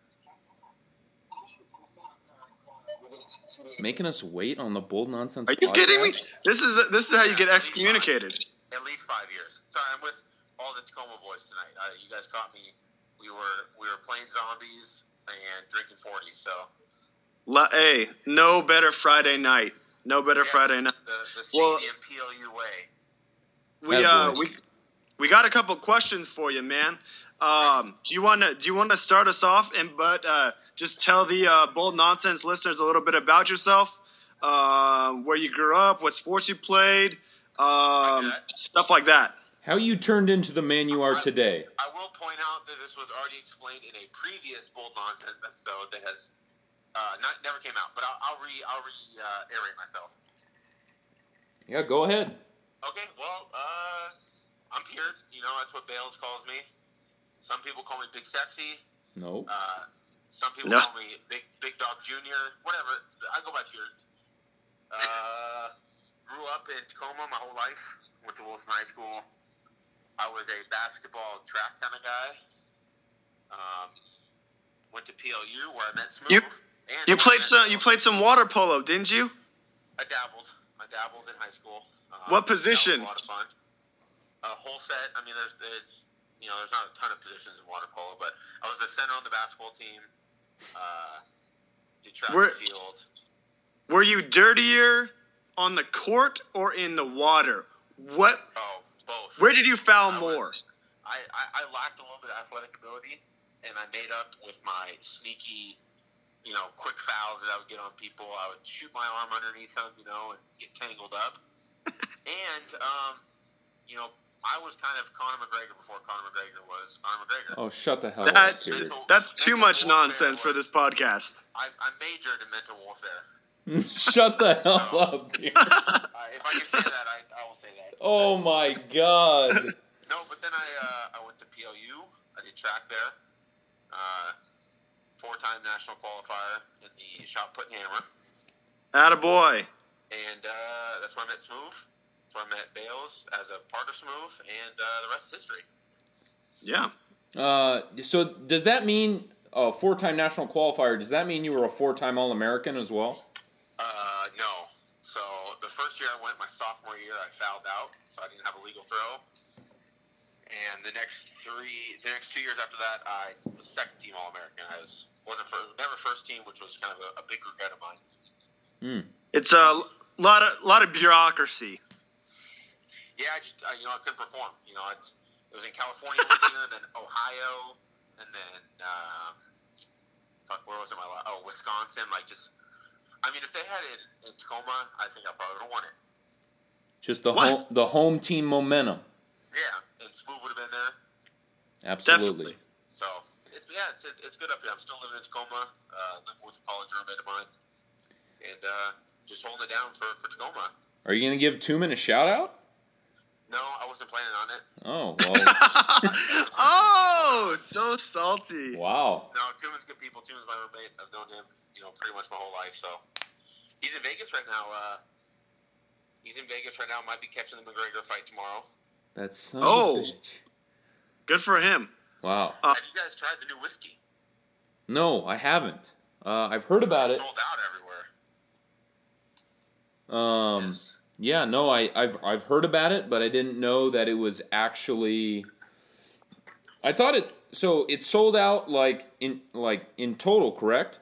Making us wait on the Bold Nonsense. Are you kidding me? This is this is how you get excommunicated. At least five years. Sorry, I'm with all the Tacoma boys tonight. Uh, you guys caught me. We were we were playing zombies and drinking 40. So La, hey, no better Friday night. No better yes, Friday night. The, the Well- stadium PLU way. We uh we we got a couple questions for you, man. Um, do you want to do you want to start us off and but uh, just tell the uh, bold nonsense listeners a little bit about yourself, uh, where you grew up, what sports you played, um, stuff like that. How you turned into the man you are today? I will point out that this was already explained in a previous bold nonsense episode that has uh, not never came out. But I'll, I'll re I'll re uh, iterate myself. Yeah, go ahead. Okay, well, uh, I'm Peart. You know, that's what Bayles calls me. Some people call me Big Sexy. No. Uh, some people No. call me Big Big Dog Junior. Whatever. I go by Peart. Uh, grew up in Tacoma my whole life. Went to Wilson High School. I was a basketball track kind of guy. Um, went to PLU where I met Smooth. You- and You played some you played some water polo, didn't you? I dabbled. I dabbled in high school. Uh, What position? a lot of fun. A whole set. I mean, there's it's you know there's not a ton of positions in water polo, but I was the center on the basketball team. Uh, did track and field. Were you dirtier on the court or in the water? What? Oh, both. Where did you foul I more? was- I, I, I lacked a little bit of athletic ability, and I made up with my sneaky, you know, quick fouls that I would get on people. I would shoot my arm underneath them, you know, and get tangled up. [laughs] and, um, you know, I was kind of Conor McGregor before Conor McGregor was Conor McGregor. Oh, shut the hell That up, Peter. Mental- that's too much warfare nonsense for this podcast. I, I majored in mental warfare. [laughs] shut the hell up, Peter. Uh, if I can say that, I, I will say that. Oh my God. No, but then I uh, I went to PLU. I did track there. Uh, four-time national qualifier in the shot put and hammer, Attaboy. and uh, that's where I met Smooth. That's where I met Bayles as a part of Smooth, and uh, the rest is history. Yeah. Uh, so does that mean a four-time national qualifier? Does that mean you were a four-time All-American as well? Uh, no. So the first year I went, my sophomore year, I fouled out, so I didn't have a legal throw. And the next three, the next two years after that, I was second team All American. I was wasn't for, never first team, which was kind of a, a big regret of mine. It's a lot of lot of bureaucracy. Yeah, I just uh, you know I couldn't perform. You know, I, it was in California [laughs] one year, then Ohio, and then um, fuck, where was it? My oh Wisconsin. Like just, I mean, if they had it in Tacoma, I think I probably would have won it. Just the What? home the home team momentum. Yeah, and Smooth would have been there. Absolutely. So it's yeah, it's it's good up here. I'm still living in Tacoma, uh, living with a college roommate of mine, and uh, just holding it down for, for Tacoma. Are you gonna give Tuman a shout out? No, I wasn't planning on it. Oh [laughs] well. oh, so salty. wow. No, Tuman's good people. Tuman's my roommate. I've known him, you know, pretty much my whole life. So he's in Vegas right now. Uh, he's in Vegas right now. Might be catching the McGregor fight tomorrow. That's son Oh. bitch. Good for him. Wow. Have you guys tried the new whiskey? No, I haven't. Uh, I've heard about it. Sold out everywhere. Um, Yes. yeah, no, I, I've I've heard about it, but I didn't know that it was actually. I thought it. So it sold out like in like in total, correct?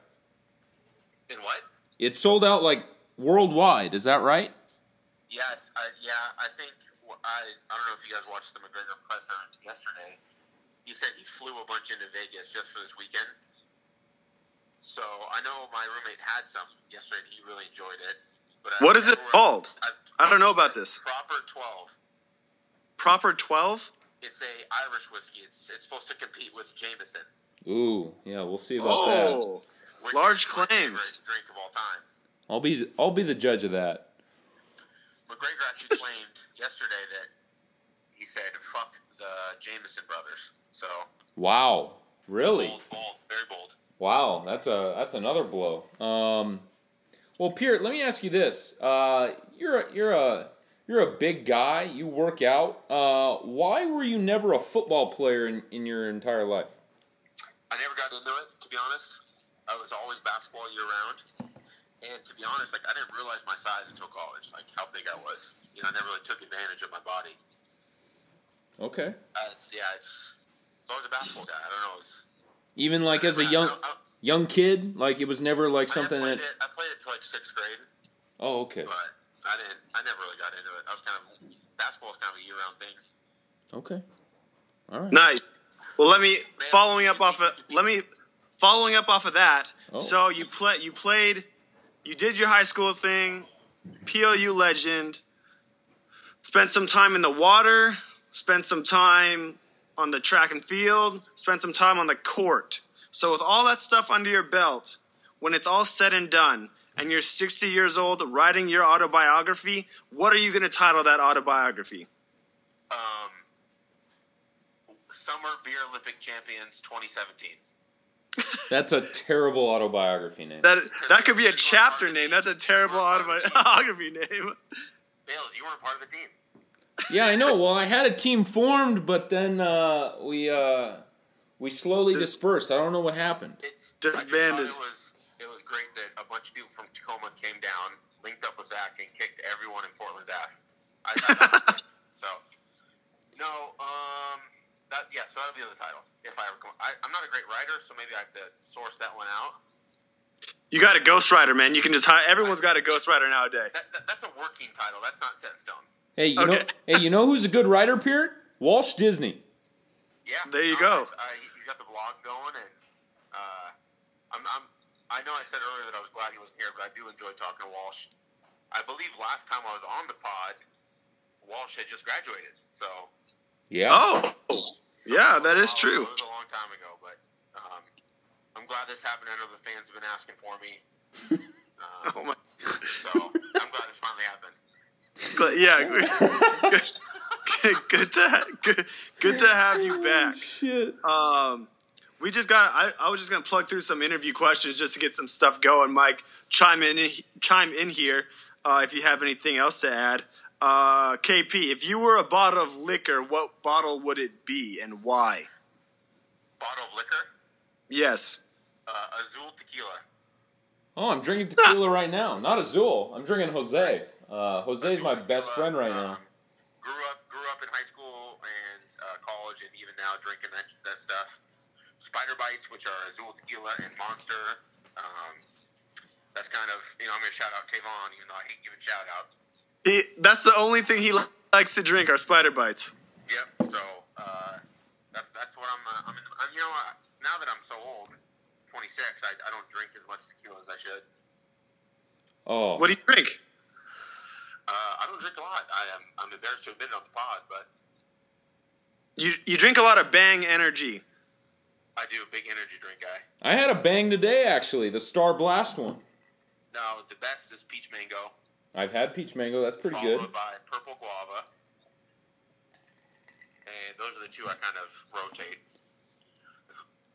In what? It sold out like worldwide. Is that right? Yes. I, yeah. I think I. I don't know if you guys watched the McGregor presser yesterday. He said he flew a bunch into Vegas just for this weekend. So I know my roommate had some yesterday. and He really enjoyed it. But What is it called? I've- I don't know about this. Proper twelve. Proper twelve. It's a Irish whiskey. It's it's supposed to compete with Jameson. Ooh, yeah, we'll see about oh. that. Which Large claims. Drink of all time. I'll be I'll be the judge of that. McGregor actually claimed [laughs] yesterday that he said "fuck the Jameson brothers." So Wow, really? bold, bold, very bold. Wow, that's a that's another blow. Um, well, Pierre, let me ask you this: uh, you're a, you're a you're a big guy. You work out. Uh, why were you never a football player in, in your entire life? I never got into it. To be honest, I was always basketball year round. And to be honest, like I didn't realize my size until college, like how big I was. You know, I never really took advantage of my body. Okay. Uh, it's, yeah, it's, it's always a basketball guy. I don't know. It's, Even like as a young young kid, like it was never like something I that. it, I played it to like sixth grade, Oh, okay. but I didn't. I never really got into it. I was kind of basketball is kind of a year round thing. Okay. All right. Nice. Well, let me following up off of let me following up off of that. Oh. So you play you played you did your high school thing, PLU legend. Spent some time in the water. Spent some time on the track and field. Spent some time on the court. So with all that stuff under your belt, when it's all said and done, and you're 60 years old writing your autobiography, what are you going to title that autobiography? Um, Summer Beer Olympic Champions 2017. That's a terrible autobiography name. That that could be a chapter name. That's a terrible autobiography name. Bayles, you weren't part of the team. Yeah, I know. Well, I had a team formed, but then uh, we uh, we slowly dispersed. I don't know what happened. It's disbanded. It was it was great that a bunch of people from Tacoma came down, linked up with Zach, and kicked everyone in Portland's ass. I thought that was [laughs] great. so no, um, that yeah, so that'll be the title if I ever come. I, I'm not a great writer, so maybe I have to source that one out. You got a ghostwriter, man. You can just hire. Everyone's got a ghostwriter nowadays. That, that, that's a working title. That's not set in stone. Hey, you know, hey, you know who's a good writer, Peart? Walsh Disney. Yeah, There you no, go. I, I, he's got the blog going, and uh, I'm, I'm, I know I said earlier that I was glad he wasn't here, but I do enjoy talking to Walsh. I believe last time I was on the pod, Walsh had just graduated, so Yeah. Oh, yeah, that is true. it was a long time ago. But um, I'm glad this happened. I know the fans have been asking for me, [laughs] Oh my. so [laughs] I'm glad this finally happened. But yeah, [laughs] good, good to ha- good, good to have you back. Shit. Um, we just got. I, I was just gonna plug through some interview questions just to get some stuff going. Mike, chime in, chime in here uh, if you have anything else to add. Uh, KP, if you were a bottle of liquor, what bottle would it be and why? Bottle of liquor, Yes. uh, Azul tequila. Oh, I'm drinking [laughs] tequila right now. Not Azul. I'm drinking Jose. Uh, Jose is my best friend right now. Grew up, grew up in high school and uh, college, and even now drinking that that stuff. Spider bites, which are Azul tequila and Monster. Um, that's kind of you know I'm gonna shout out Tavon, even though I hate giving shout outs. He, that's the only thing he li- likes to drink are spider bites. Yep. So uh, that's that's what I'm. Uh, I'm, in, I'm. You know, uh, now that I'm so old, 26, I, I don't drink as much tequila as I should. Oh. What do you drink? Uh, I don't drink a lot. I am. I'm embarrassed to admit it on the pod, but You you drink a lot of Bang Energy. I do. A big energy drink guy. I had a bang today, actually. The Star Blast one. No, the best is peach mango, I've had peach mango. That's pretty followed good. by purple guava, and those are the two I kind of rotate.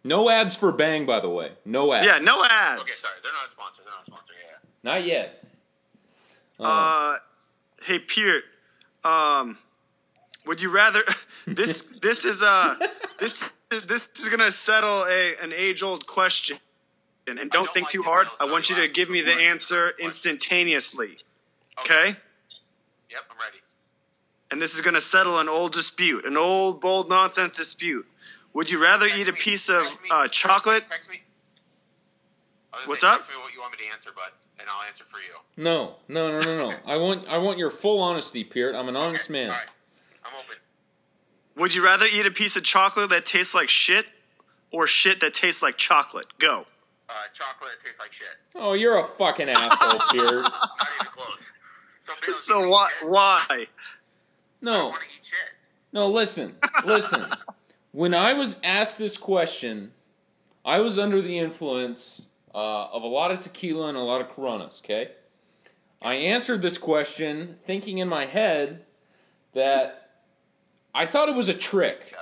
No ads for Bang, by the way. No ads. Yeah, no ads. Okay, sorry, they're not a sponsor. They're not a sponsor. Yeah. Not yet. Uh, hey Peart, um, would you rather [laughs] this [laughs] this is uh this this is gonna settle a an age old question, and don't think too hard. I want you to give me the answer instantaneously. Okay? Yep, I'm ready. And this is gonna settle an old dispute, an old bold nonsense dispute. Would you rather eat a piece of uh, chocolate? Text me. I was What's say, up? Text me what you want me to answer, bud, and I'll answer for you. No, no, no, no, no. I want, I want your full honesty, Peart. I'm an honest man. I'm open. Would you rather eat a piece of chocolate that tastes like shit, or shit that tastes like chocolate? Go. Uh, chocolate that tastes like shit. Oh, you're a fucking asshole, [laughs] Peart. Not even close. So, So why? Why? No. No, listen, listen. [laughs] when I was asked this question, I was under the influence uh, of a lot of tequila and a lot of Coronas. Okay, I answered this question thinking in my head that I thought it was a trick.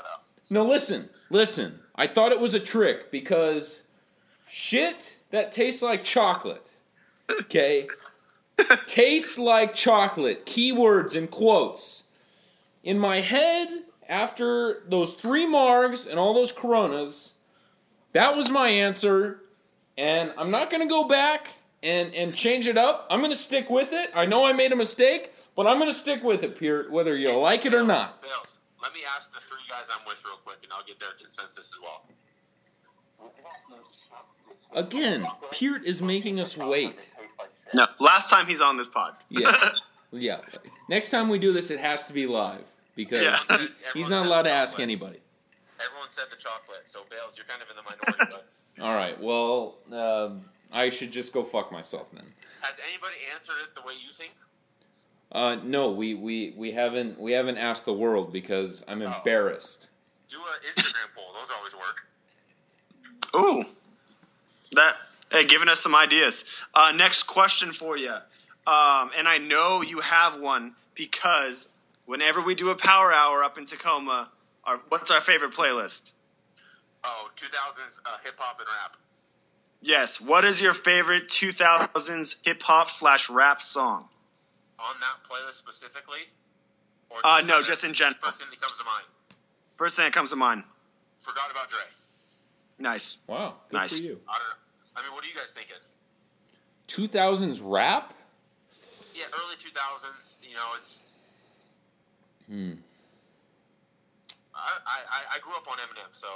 No, listen, listen. I thought it was a trick because shit that tastes like chocolate. Okay. [laughs] tastes like chocolate. Keywords and quotes. In my head, after those three margs and all those coronas, that was my answer, and I'm not gonna go back and and change it up. I'm gonna stick with it. I know I made a mistake, but I'm gonna stick with it, Pierre, whether you like it or not. Let me ask the three guys I'm with real quick, and I'll get their consensus as well. Again, Peart is making us wait. No, last time he's on this pod. Yeah, [laughs] yeah. Next time we do this, it has to be live because Yeah. he- he's not allowed to ask anybody. Everyone said the chocolate, so Bayles, you're kind of in the minority. [laughs] but All right. Well, um, I should just go fuck myself then. has anybody answered it the way you think? Uh, no, we, we, we haven't we haven't asked the world because I'm embarrassed. Do a Instagram poll. Those always work. Ooh, that hey, giving us some ideas. Uh, next question for you, um, and I know you have one because whenever we do a power hour up in Tacoma, our, what's our favorite playlist? Oh, 2000s uh, hip hop and rap. Yes, what is your favorite 2000s hip hop slash rap song? On that playlist specifically? Or Uh, no, just in general. First thing that comes to mind. First thing that comes to mind. Forgot about Dre. Wow, Nice. good Nice. for you. I don't know. I mean, what are you guys thinking? 2000s rap? Yeah, early 2000s. You know, it's. Hmm. I, I, I grew up on Eminem, so.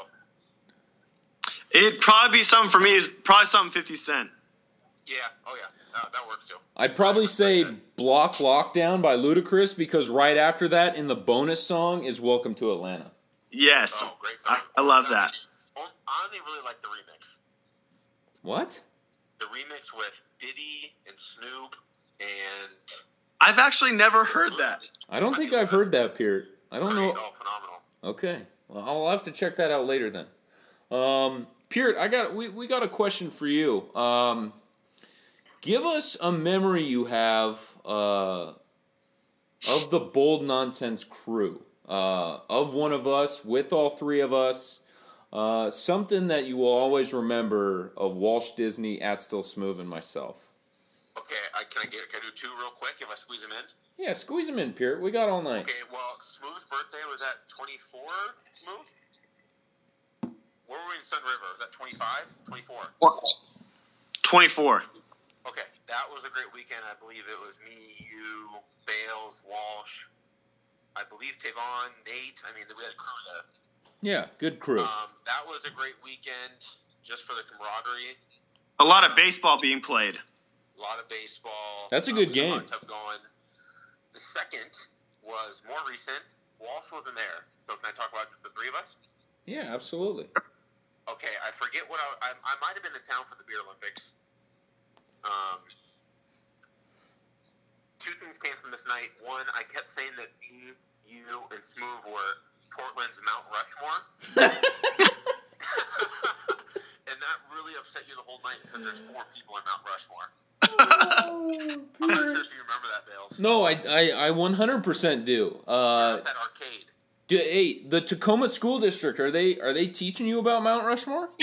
It'd probably be something for me. Is probably something 50 Cent. Yeah, oh yeah. That, that works too. I'd probably say Block Lockdown by Ludacris because right after that, in the bonus song, is Welcome to Atlanta. Yes, Oh, great I, song. I love that. I only really like the remix. What? The remix with Diddy and Snoop and. I've actually never heard that. I don't think I've heard that, Peart. I don't know. Oh, phenomenal. Okay. Well, I'll have to check that out later then. Um, Peart, I got we, we got a question for you. Um, give us a memory you have uh, of the bold nonsense crew. Uh, of one of us, with all three of us. Uh, something that you will always remember of Walsh Disney, at Still Smooth, and myself. Okay, I, can I get can I do two real quick if I squeeze them in? Yeah, squeeze them in, Peart. We got all night. Okay, well, Smooth's birthday was at 24, Smooth? Where were we in Sunriver? Was that 25? 24? 24. Okay, that was a great weekend. I believe it was me, you, Bayles, Walsh, I believe Tavon, Nate. I mean, we had a crew there. Yeah, good crew. Um, that was a great weekend just for the camaraderie. A lot of baseball being played. A lot of baseball. That's a Um, good we game. hot tub going. The second was more recent. Walsh wasn't there, so can I talk about just the three of us? Yeah, absolutely. Okay, I forget what I, I, I might have been in town for the Beer Olympics. Um, two things came from this night. One, I kept saying that me, you, and Smooth were Portland's Mount Rushmore. [laughs] [laughs] and that really upset you the whole night because there's four people in Mount Rushmore. I'm not sure if you remember that, Bayles. No, I, I, I 100% do. Uh, that arcade. do, hey, the Tacoma School District are they are they teaching you about Mount Rushmore? [laughs]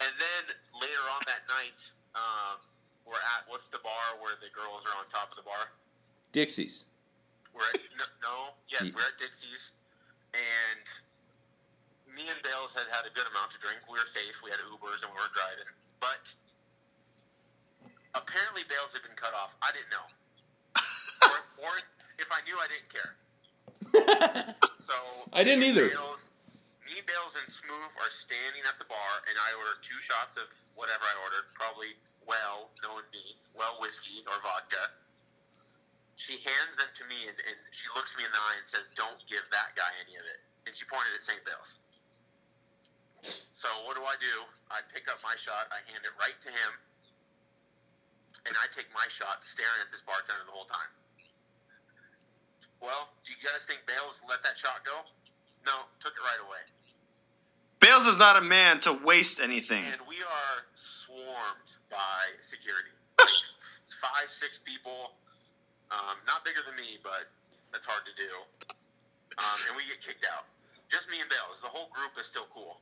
And then later on that night, um, we're at what's the bar where the girls are on top of the bar? Dixie's. We're at no, no yeah, Ye- we're at Dixie's, and me and Bayles had had a good amount to drink. We were safe. We had Ubers and we weren't driving, but apparently Bayles had been cut off. I didn't know, [laughs] or, or if I knew, I didn't care. so [laughs] I didn't either. Bayles, me, Bayles, and Smooth are standing at the bar, and I ordered two shots of whatever I ordered, probably well, knowing me, well whiskey or vodka. She hands them to me, and, and she looks me in the eye and says, "Don't give that guy any of it." And she pointed at St. Bayles. So what do I do? I pick up my shot, I hand it right to him, and I take my shot, staring at this bartender the whole time. Well, do you guys think Bayles let that shot go? No, took it right away. Bayles is not a man to waste anything. And we are swarmed by security. Like [laughs] five, six people. Um, not bigger than me, but that's hard to do. Um, and we get kicked out. Just me and Bayles. The whole group is still cool.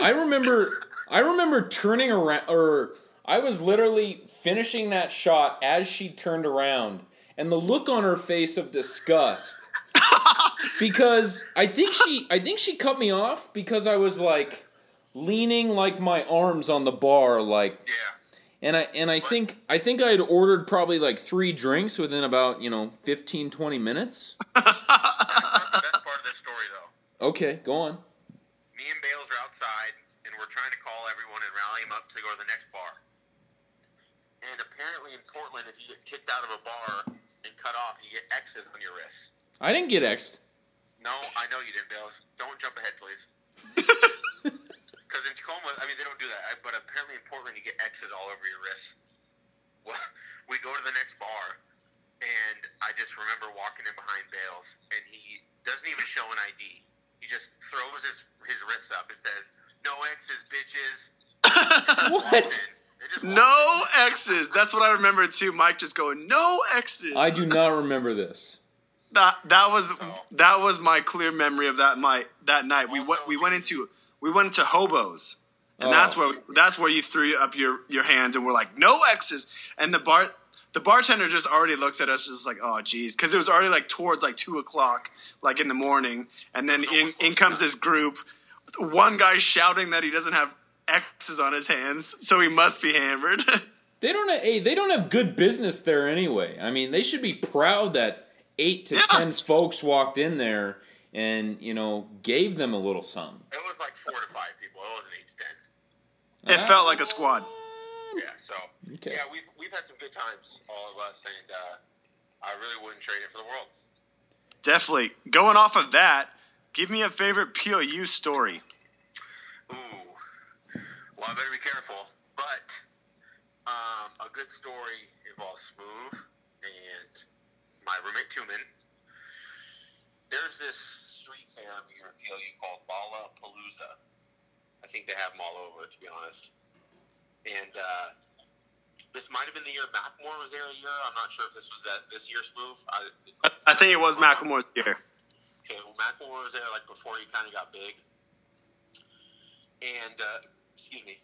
I remember I remember turning around or I was literally finishing that shot as she turned around and the look on her face of disgust [laughs] because I think she I think she cut me off because I was like leaning like my arms on the bar like Yeah. And I and I think I think I had ordered probably like 3 drinks within about, you know, 15 20 minutes. [laughs] That's best part of this story, though. Okay, go on. Me and Bayles are outside, and we're trying to call everyone and rally them up to go to the next bar. And apparently in Portland, if you get kicked out of a bar and cut off, you get X's on your wrists. I didn't get X'd. No, I know you didn't, Bayles. Don't jump ahead, please. [laughs] Because in Tacoma, I mean, they don't do that. I- But apparently in Portland, you get X's all over your wrists. Well, [laughs] we go to the next bar, and I just remember walking in behind Bayles, and he doesn't even show an ID. He just throws his, his wrists up and says, "No X's, bitches." [laughs] What? No X's. That's what I remember too. Mike just going, no X's. I do not remember this. That that was that was my clear memory of that my that night. We went we went into we went to hobos, and Oh. that's where that's where you threw up your your hands and we're like no X's. And the bar the bartender just already looks at us just like oh geez, because it was already like towards like two o'clock like in the morning, and then in in comes this group. One guy shouting that he doesn't have X's on his hands, so he must be hammered. [laughs] They don't have, hey, they don't have good business there anyway. I mean, they should be proud that 8 to Yeah. 10 folks walked in there and, you know, gave them a little something. It was like four to five people. It wasn't eight to ten. it felt like a squad. Yeah, so Okay. yeah, we've we've had some good times, all of us, and uh, I really wouldn't trade it for the world. Definitely. Going off of that, give me a favorite PLU story. Ooh, well, I better be careful. But um, a good story involves Smooth and my roommate Tuman. There's this street fair PLU called Bala Palooza. I think they have them all over, to be honest. And uh, this might have been the year Macklemore was there a year. I'm not sure if this was that this year Smooth. I, I think it was Macklemore's year. Okay, well, Macklemore was there like before he kind of got big, and uh, excuse me,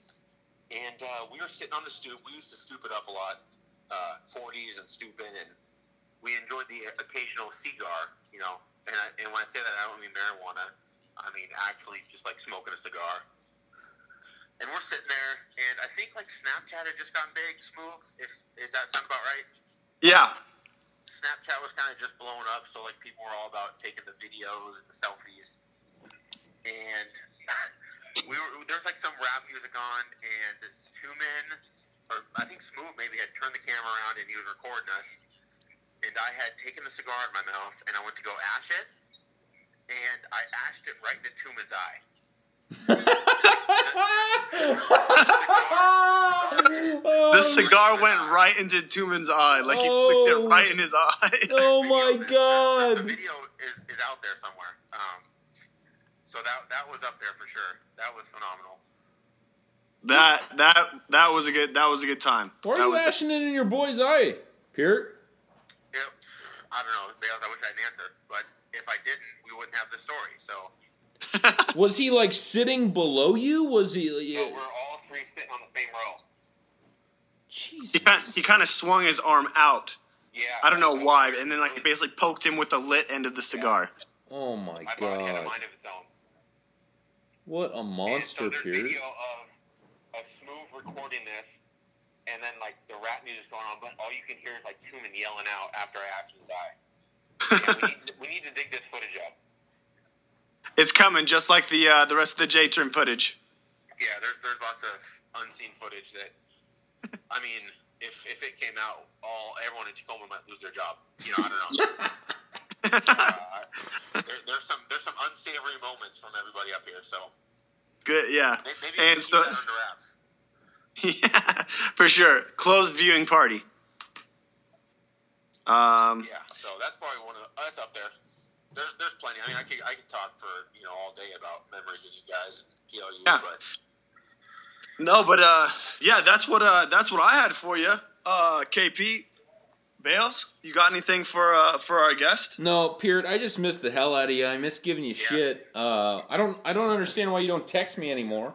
and uh, we were sitting on the stoop. We used to stoop it up a lot, uh, 40s and stooping, and we enjoyed the occasional cigar, you know. And, I, and when I say that, I don't mean marijuana. I mean actually just like smoking a cigar. And we're sitting there, and I think like Snapchat had just gotten big, smooth. If is that sound about right? Yeah. Snapchat was kind of just blowing up, so like people were all about taking the videos and the selfies. And [laughs] we were there's like some rap music on, and two men, or I think Smooth maybe had turned the camera around and he was recording us. And I had taken the cigar in my mouth, and I went to go ash it, and I ashed it right into Tuman's eye. The cigar went right into Tuman's eye, like he flicked Oh. it right in his eye. Oh my god! The god. video is, is out there somewhere. Um, so that that was up there for sure. That was phenomenal. that that that was a good that was a good time. Why are That you was ashing it in your boy's eye, Peart? Yep. I don't know, Bayles. I wish I had an answer, but if I didn't, we wouldn't have the story. So [laughs] Was he like sitting below you? Was he? but we're all three sitting on the same row. Jesus. he kind he kind of swung his arm out. Yeah. I don't know why, and then like it basically poked him with the lit end of the cigar. Oh my My body had a god. mind of its own. What a And so monster, there's Peart. video of of Smooth recording this, and then like the rap music's going on, but all you can hear is like Truman yelling out after I asked his eye. [laughs] Yeah, we, need, we need to dig this footage up. It's coming, just like the uh, the rest of the J Trim footage. Yeah, there's there's lots of unseen footage that, I mean, if if it came out, all everyone in Tacoma might lose their job. You know, I don't know. [laughs] uh, there, there's some there's some unsavory moments from everybody up here, so Good, yeah. may- maybe And can so, under wraps. [laughs] yeah, for sure, closed viewing party. Um, Yeah, so that's probably one of the, that's up there. There's there's plenty. I mean, I could I could talk for you know all day about memories with you guys and PLU, Yeah. but no, but uh, yeah, that's what uh, that's what I had for you. Uh, KP, Bayles, you got anything for uh, for our guest? No, Peart, I just missed the hell out of you. I miss giving you shit. Uh, I don't. I don't understand why you don't text me anymore.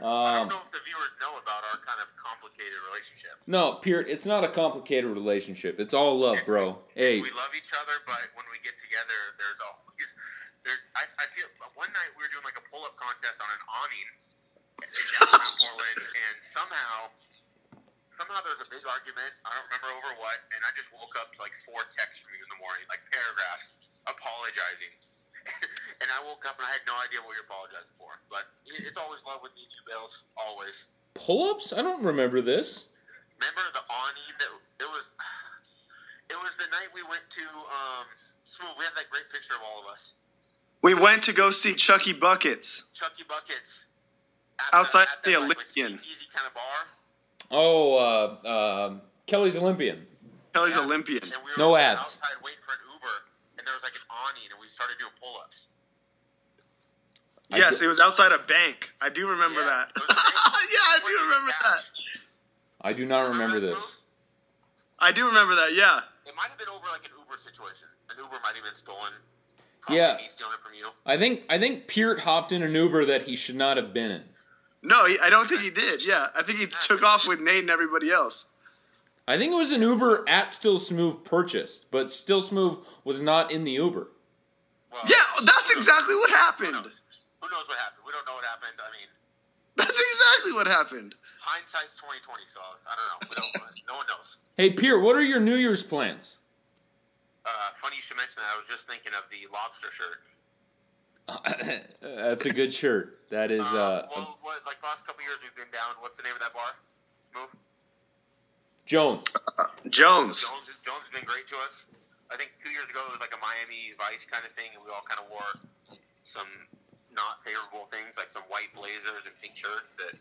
I Um, don't know if the viewers know about our kind of complicated relationship. no, Peart, it's not a complicated relationship. It's all love, bro. Hey, We love each other, but when we get together, there's always there, I, I feel one night we were doing like a pull up contest on an awning in downtown Portland, and somehow, somehow there was a big argument. I don't remember over what, and I just woke up to like four texts from you in the morning, like paragraphs apologizing. [laughs] and I woke up and I had no idea what you're apologizing for. But it's always love with me and you, Bills. Always. Pull-ups? I don't remember this. Remember the awning that it was? It was the night we went to um, Smooth. We had that great picture of all of us. We went to go see Chucky Buckets Chucky Buckets. At outside at the that, like, Olympian. Easy kind of bar. Oh, uh, uh, Kelly's Olympian. Kelly's Olympian. And we were No ads. And there was like an awning, and we started doing pull-ups. Yes, it was outside a bank. I do remember Yeah, that. it was a bank. [laughs] yeah, I do remember that. I do not remember that, this. I do remember that. Yeah. It might have been over like an Uber situation. An Uber might have been stolen. Probably Yeah. me stealing it from you. I think I think Peart hopped in an Uber that he should not have been in. No, he, I don't think he did. Yeah, I think he took off with Nate and everybody else. I think it was an Uber at Still Smooth purchased, but Still Smooth was not in the Uber. Well, Yeah, that's exactly what Who happened. knows? Who knows what happened? We don't know what happened. I mean, That's exactly what happened. hindsight's twenty twenty, fellas. I don't know. We don't. no one knows. Hey, Peart, what are your New Year's plans? Uh, funny you should mention that. I was just thinking of the lobster shirt. [coughs] That's a good shirt. That is uh, well, what, like the last couple years we've been down. What's the name of that bar? Smooth. Jones. Jones. Jones. Jones has been great to us. I think two years ago it was like a Miami Vice kind of thing, and we all kind of wore some not favorable things, like some white blazers and pink shirts. That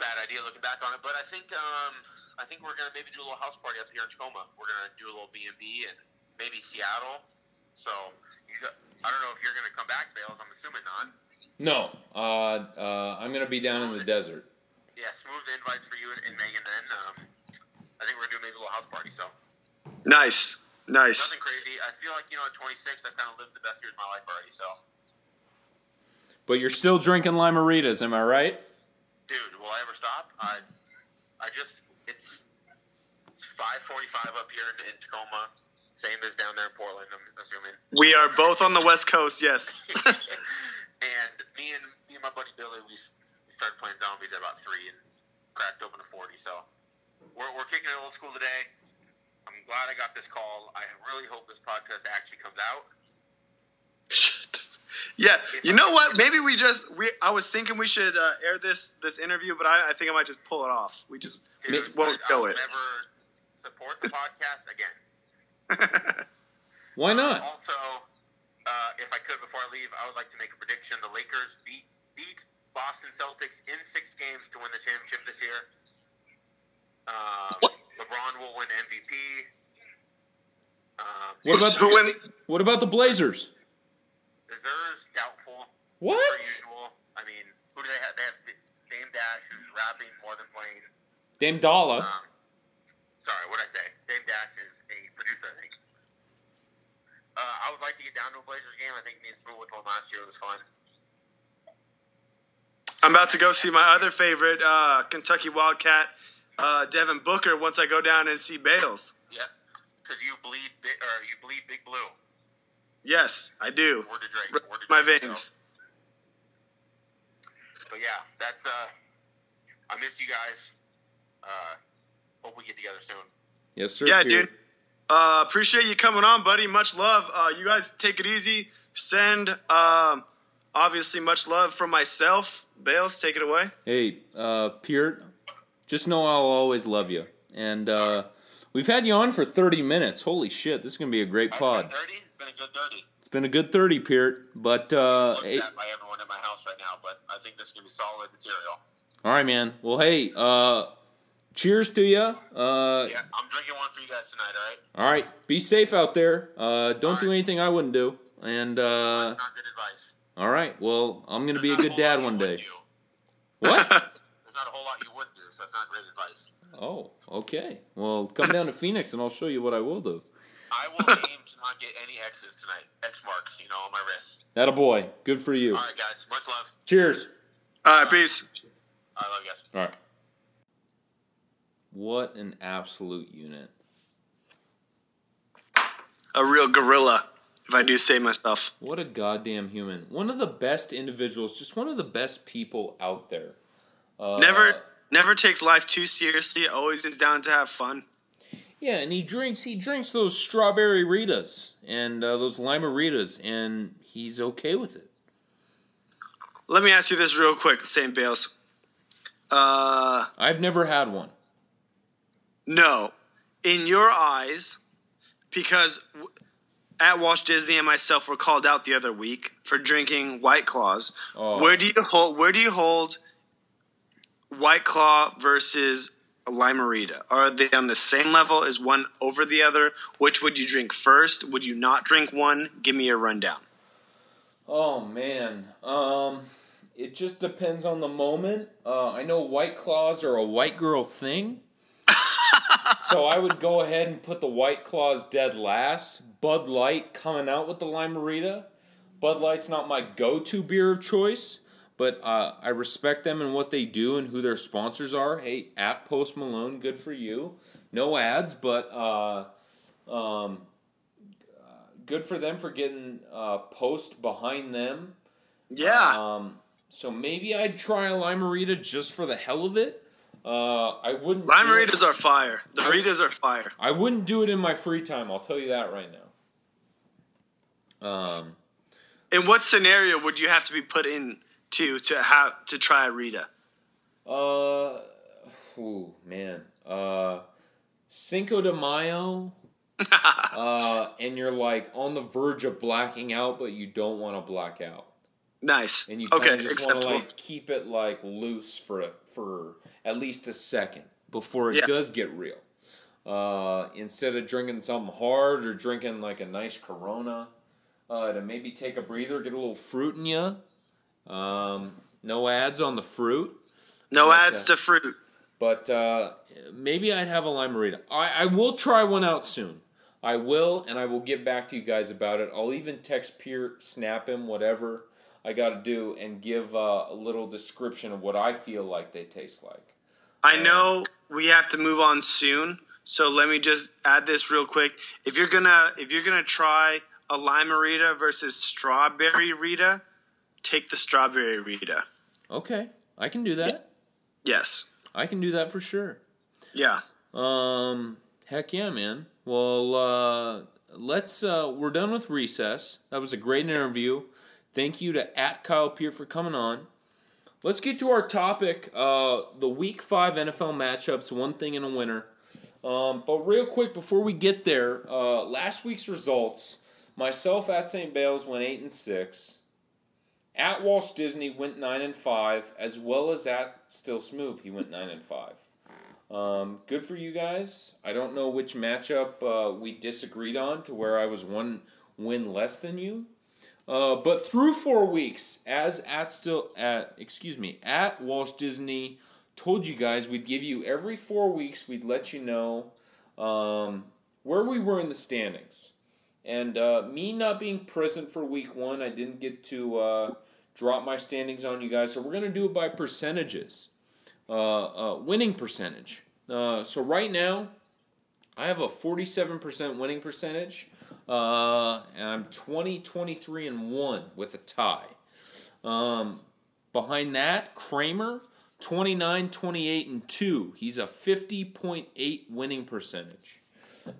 bad idea looking back on it, but I think um, I think we're gonna maybe do a little house party up here in Tacoma. We're gonna do a little B and B and maybe Seattle. So you got, I don't know if you're gonna come back, Bayles. I'm assuming not. No, uh, uh, I'm gonna be down in the desert. Yeah, smooth invites for you and, and Megan. Then um, I think we're gonna do maybe a little house party. So Nice. Nice. nothing crazy. I feel like you know at 26, I've kind of lived the best years of my life already. So But you're still drinking Lime-A-Ritas, am I right? dude, will I ever stop? I I just it's it's 5:45 up here in, in Tacoma. Same as down there in Portland. I'm assuming. We are both on the West Coast. Yes. [laughs] and me and me and my buddy Billy, we, s- we started playing zombies at about three and cracked open a forty. So we're, we're kicking it old school today. I'm glad I got this call. I really hope this podcast actually comes out. Yeah. You know what? Maybe we just we. I was thinking we should uh, air this this interview, but I, I think I might just pull it off. We just Dude, just won't I show it. never support the podcast again. [laughs] Why not? Also, uh, if I could before I leave, I would like to make a prediction: the Lakers beat beat Boston Celtics in six games to win the championship this year. Um, LeBron will win MVP. Um, What about Who win? what about the Blazers? Deserves doubtful. What? Usual. I mean, who do they have? They have Dame Dash, who's rapping more than playing. Dame Dolla. Um, sorry, what did I say? Dame Dash is a producer, I think. Uh, I would like to get down to a Blazers game. I think me and Smooth went to one last year. It was fun. I'm about to go see my other favorite uh, Kentucky Wildcat, uh, Devin Booker. Once I go down and see Bayles. Yeah, because you bleed, bi- or you bleed Big Blue. Yes, I do. Word to Drake. Word to My veins. So. But yeah, that's. uh I miss you guys. Uh Hope we get together soon. Yes, sir. Yeah, dude. Uh, appreciate you coming on, buddy. Much love. Uh, you guys take it easy. Send um, obviously much love from myself. Bayles, take it away. Hey, uh, Peart, just know I'll always love you. And uh, we've had you on for 30 minutes. Holy shit, this is going to be a great pod. Thirty. It's been a good thirty. It's been a good 30, Peart. But, uh, Looked hey, at by everyone in my house right now, but I think this is gonna be solid material. all right, man. Well, hey, uh, cheers to you. Uh, Yeah, I'm drinking one for you guys tonight. All right. all right, be safe out there. Uh, don't do anything I wouldn't do. And, uh, Not good advice. All right, well, I'm going to be a good not dad one day. What? [laughs] There's not a whole lot you would do, so that's not great advice. Oh, okay. Well, come down to Phoenix and I'll show you what I will do. I will [laughs] aim to not get any X's tonight. X marks, you know, on my wrists. That a boy. Good for you. All right, guys. Much love. Cheers. All right, peace. I love you guys. All right. What an absolute unit. A real gorilla. If I do say myself. What a goddamn human. One of the best individuals, just one of the best people out there. Uh, never never takes life too seriously, always is down to have fun. Yeah, and he drinks he drinks those strawberry Ritas and uh, those Lime-A-Ritas and he's okay with it. Let me ask you this real quick, St. Bayles. Uh, I've never had one. No. In your eyes, because at Walsh Disney and myself were called out the other week for drinking White Claws. Oh. Where do you hold? Where do you hold White Claw versus a Lime-A-Rita? Are they on the same level? Is one over the other? Which would you drink first? Would you not drink one? Give me a rundown. Oh man, um, it just depends on the moment. Uh, I know White Claws are a white girl thing. So I would go ahead and put the White Claws dead last. Bud Light coming out with the Lime-A-Rita. Bud Light's not my go-to beer of choice, but uh, I respect them and what they do and who their sponsors are. Hey, at Post Malone, good for you. No ads, but uh, um, good for them for getting uh, Post behind them. Yeah. Um, so maybe I'd try a Lime-A-Rita just for the hell of it. Uh, I wouldn't. Lime-A-Ritas are fire. The I, Ritas are fire. I wouldn't do it in my free time. I'll tell you that right now. Um, in what scenario would you have to be put in to to have to try a Rita? Uh, oh man. Uh, Cinco de Mayo. [laughs] uh, and you're like on the verge of blacking out, but you don't want to black out. Nice. And you of just want to like keep it like loose for a, for at least a second before it yeah. does get real. Uh, instead of drinking something hard or drinking like a nice Corona, uh, to maybe take a breather, get a little fruit in you. Um, no ads on the fruit. No but, ads uh, to fruit. But uh, maybe I'd have a Lime-A-Rita. I, I will try one out soon. I will, and I will get back to you guys about it. I'll even text Peart, snap him, whatever I got to do, and give uh, a little description of what I feel like they taste like. I know we have to move on soon, so let me just add this real quick. If you're gonna if you're gonna try a lime Rita versus strawberry Rita, take the strawberry Rita. Okay, I can do that. Yes, I can do that for sure. Yeah. Um. Heck yeah, man. Well, uh, let's. Uh, we're done with recess. That was a great interview. Thank you to at Kyle Peart for coming on. Let's get to our topic. Uh, the Week Five NFL matchups. One thing in a winner. Um, but real quick before we get there, uh, last week's results. Myself at St. Bayles went eight and six. At Walsh Disney went nine and five, as well as at Still Smooth, he went nine and five. Um, good for you guys. I don't know which matchup uh, we disagreed on to where I was one win less than you. Uh, but through four weeks, as at still at excuse me at Walsh Disney told you guys we'd give you every four weeks we'd let you know um, where we were in the standings. And uh, me not being present for week one, I didn't get to uh, drop my standings on you guys. So we're to do it by percentages, uh, uh winning percentage. So right now, I have a 47% winning percentage. Uh, and I'm 20, 23, and 1 with a tie. Um, behind that, Kramer, 29, 28, and 2. He's a 50.8 winning percentage.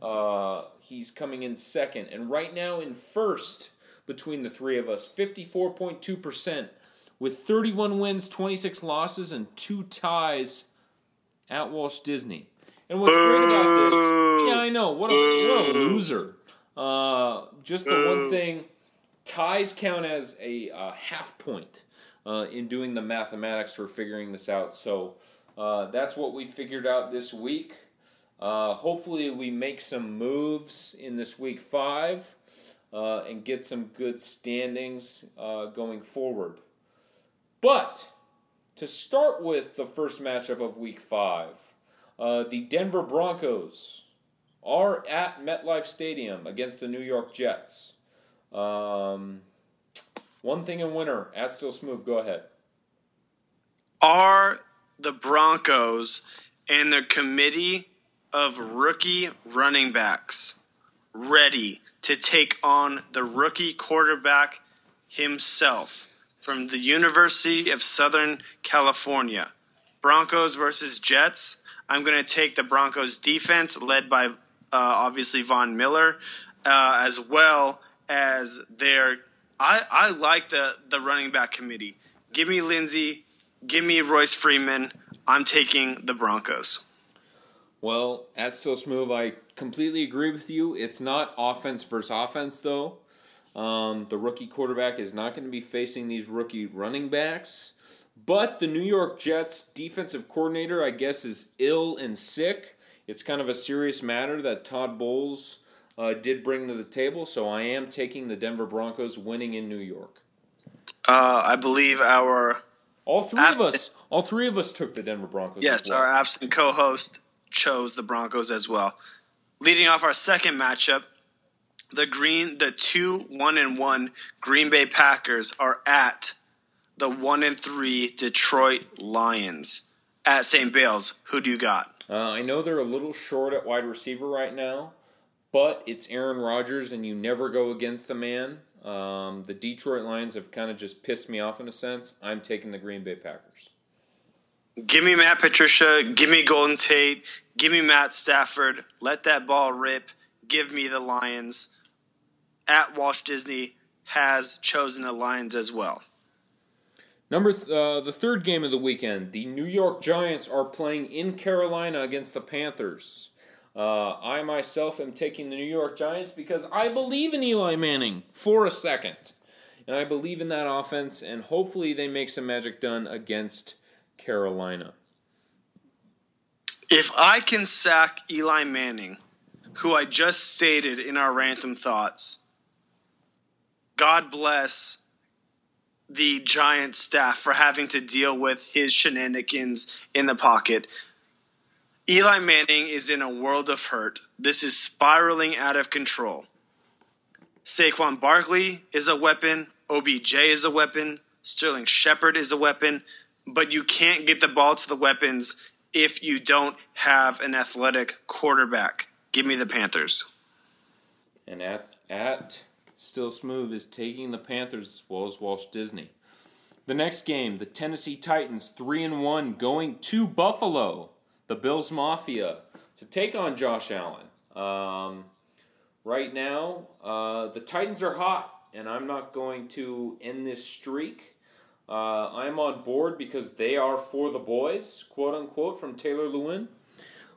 Uh, He's coming in second. And right now in first between the three of us, 54.2%, with 31 wins, 26 losses, and two ties at Walsh Disney. And what's great about this, yeah, I know, what a, what a loser. Uh, just the one thing, ties count as a uh, half point uh, in doing the mathematics for figuring this out. So uh, that's what we figured out this week. Uh, hopefully, we make some moves in this week five uh, and get some good standings uh, going forward. But to start with the first matchup of week five, uh, the Denver Broncos are at MetLife Stadium against the New York Jets. Um, one thing in winter, at Still Smooth, go ahead. Are the Broncos and their committee of rookie running backs ready to take on the rookie quarterback himself from the University of Southern California. Broncos versus Jets. I'm going to take the Broncos defense, led by obviously Von Miller, uh, as well as their. I, I like the, the running back committee. Give me Lindsay. Give me Royce Freeman. I'm taking the Broncos. Well, at Still Smooth, I completely agree with you. It's not offense versus offense, though. Um, the rookie quarterback is not going to be facing these rookie running backs. But the New York Jets defensive coordinator, I guess, is ill and sick. It's kind of a serious matter that Todd Bowles uh, did bring to the table. So I am taking the Denver Broncos winning in New York. Uh, I believe our all three ab- of us, all three of us took the Denver Broncos. Yes, well. our absent co-host chose the Broncos as well. Leading off our second matchup, the green, the two one and one Green Bay Packers are at the one and three Detroit Lions at St. Bayles. Who do you got? Uh, I know they're a little short at wide receiver right now, but it's Aaron Rodgers, and you never go against the man. Um, the Detroit Lions have kind of just pissed me off in a sense. I'm taking the Green Bay Packers. Give me Matt Patricia. Give me Golden Tate. Give me Matt Stafford. Let that ball rip. Give me the Lions. At Walsh Disney has chosen the Lions as well. Number th- uh, the third game of the weekend, the New York Giants are playing in Carolina against the Panthers. Uh, I myself am taking the New York Giants because I believe in Eli Manning for a second, and I believe in that offense, and hopefully they make some magic done against Carolina. If I can sack Eli Manning, who I just stated in our random thoughts, God bless the Giant staff for having to deal with his shenanigans in the pocket. Eli Manning is in a world of hurt. This is spiraling out of control. Saquon Barkley is a weapon. OBJ is a weapon. Sterling Shepard is a weapon. But you can't get the ball to the weapons if you don't have an athletic quarterback. Give me the Panthers. And at at Still Smooth is taking the Panthers as well as Walsh Disney. The next game, the Tennessee Titans, 3 and 1, going to Buffalo, the Bills Mafia, to take on Josh Allen. Um, right now, uh, the Titans are hot, and I'm not going to end this streak. Uh, I'm on board because they are for the boys, quote unquote, from Taylor Lewan.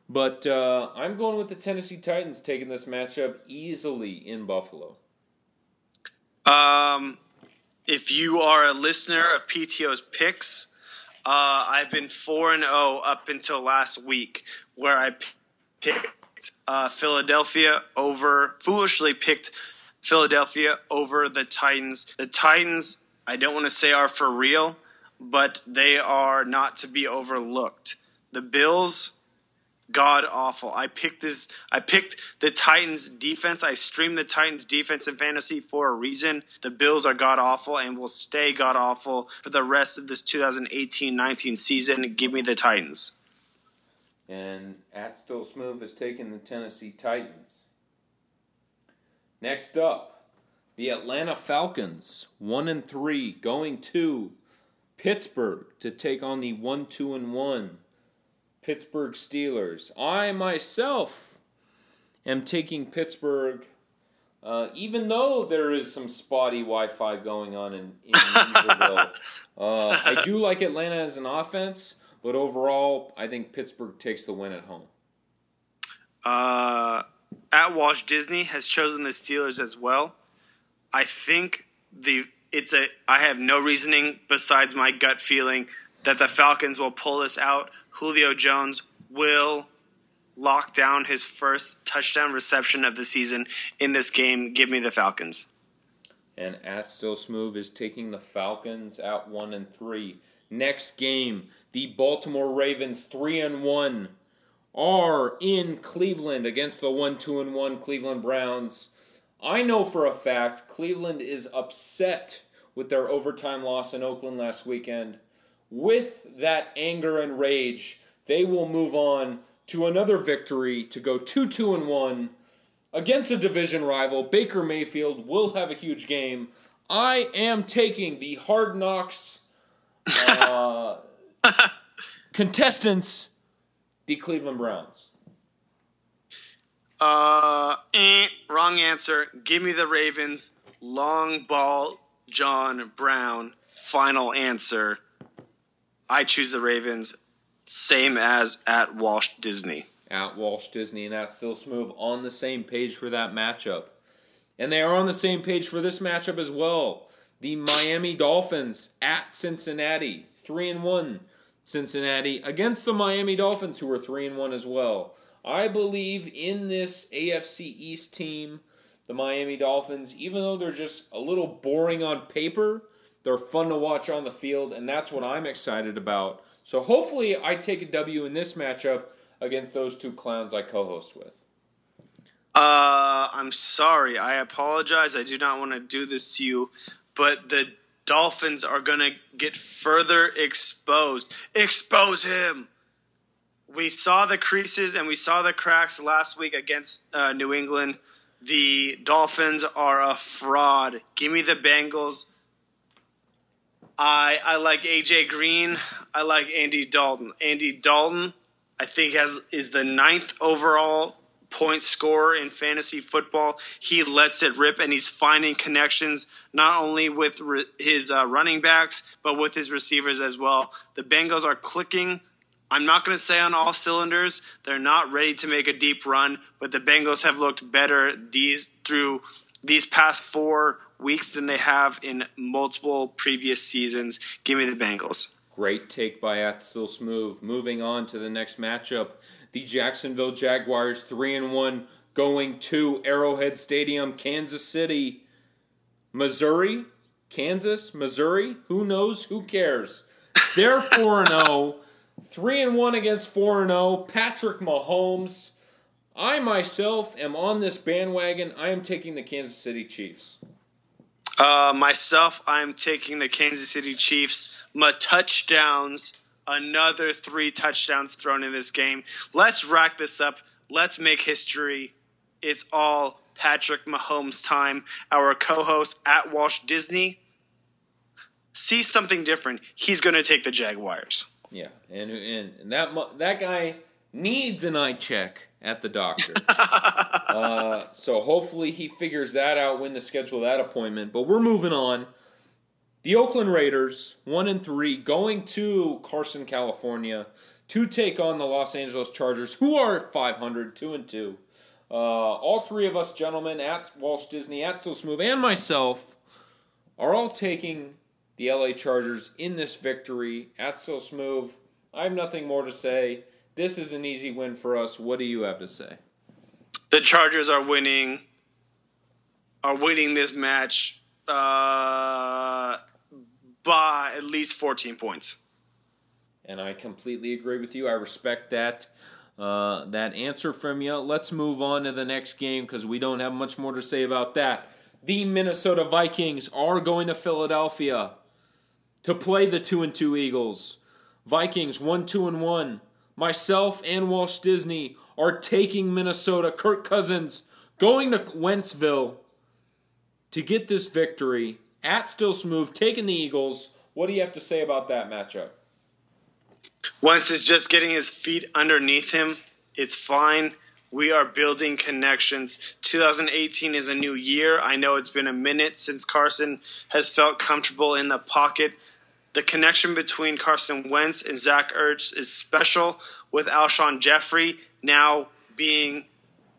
But uh, I'm going with the Tennessee Titans taking this matchup easily in Buffalo. Um, if you are a listener of PTO's picks, uh, I've been four and zero oh up until last week, where I picked uh, Philadelphia over foolishly picked Philadelphia over the Titans. The Titans, I don't want to say are for real, but they are not to be overlooked. The Bills god awful. I picked this. I picked the Titans defense. I streamed the Titans defense in fantasy for a reason. The Bills are god awful and will stay god awful for the rest of this 2018-19 season. Give me the Titans. And at Still Smooth has taken the Tennessee Titans. Next up, the Atlanta Falcons, one and three, going to Pittsburgh to take on the one, two, and one Pittsburgh Steelers. I myself am taking Pittsburgh, uh, even though there is some spotty Wi Fi going on in, in [laughs] uh, I do like Atlanta as an offense, but overall, I think Pittsburgh takes the win at home. Uh, at Walsh Disney has chosen the Steelers as well. I think the it's a I have no reasoning besides my gut feeling that the Falcons will pull this out. Julio Jones will lock down his first touchdown reception of the season in this game. Give me the Falcons. And at Still Smooth is taking the Falcons at one and three. Next game, the Baltimore Ravens three and one are in Cleveland against the one two and one Cleveland Browns. I know for a fact Cleveland is upset with their overtime loss in Oakland last weekend with that anger and rage, they will move on to another victory to go 2 2 and 1 against a division rival. Baker Mayfield will have a huge game. I am taking the Hard Knocks uh, [laughs] contestants, the Cleveland Browns. Uh, eh, wrong answer. Give me the Ravens. Long ball, John Brown. Final answer. I choose the Ravens. Same as at Walsh Disney. At Walsh Disney and at Still Smooth on the same page for that matchup. And they are on the same page for this matchup as well. The Miami Dolphins at Cincinnati, 3 and 1 Cincinnati against the Miami Dolphins who are 3 and 1 as well. I believe in this AFC East team, the Miami Dolphins, even though they're just a little boring on paper, they're fun to watch on the field, and that's what I'm excited about. So hopefully, I take a W in this matchup against those two clowns I co host with. Uh, I'm sorry. I apologize. I do not want to do this to you, but the Dolphins are going to get further exposed. Expose him! We saw the creases and we saw the cracks last week against uh, New England. The Dolphins are a fraud. Give me the Bengals. I I like AJ Green. I like Andy Dalton. Andy Dalton, I think has is the ninth overall point scorer in fantasy football. He lets it rip, and he's finding connections not only with re- his uh, running backs but with his receivers as well. The Bengals are clicking. I'm not going to say on all cylinders. They're not ready to make a deep run, but the Bengals have looked better these through these past four weeks than they have in multiple previous seasons. Give me the Bengals. Great take by At Still Smooth. Moving on to the next matchup, the Jacksonville Jaguars three and one going to Arrowhead Stadium, Kansas City, Missouri, Kansas, Missouri. Who knows? Who cares? They're [laughs] four and zero, three and one against four and zero. Patrick Mahomes. I myself am on this bandwagon. I am taking the Kansas City Chiefs. Uh, myself, I'm taking the Kansas City Chiefs. My touchdowns, another three touchdowns thrown in this game. Let's rack this up. Let's make history. It's all Patrick Mahomes time. Our co-host at Walsh Disney sees something different. He's going to take the Jaguars. Yeah, and and that that guy needs an eye check at the doctor. [laughs] uh, so hopefully he figures that out when to schedule that appointment. But we're moving on. The Oakland Raiders, one and three, going to Carson, California, to take on the Los Angeles Chargers, who are 500, two and two. Uh, all three of us gentlemen at Walsh Disney, at So Smooth, and myself are all taking the LA Chargers in this victory at So Smooth. I have nothing more to say. This is an easy win for us. What do you have to say? The Chargers are winning. Are winning this match uh, by at least 14 points. And I completely agree with you. I respect that uh, that answer from you. Let's move on to the next game because we don't have much more to say about that. The Minnesota Vikings are going to Philadelphia to play the two and two Eagles. Vikings one two and one. Myself and Walsh Disney are taking Minnesota. Kirk Cousins going to Wentzville to get this victory at Still Smooth, taking the Eagles. What do you have to say about that matchup? Wentz is just getting his feet underneath him. It's fine. We are building connections. 2018 is a new year. I know it's been a minute since Carson has felt comfortable in the pocket. The connection between Carson Wentz and Zach Ertz is special, with Alshon Jeffery now being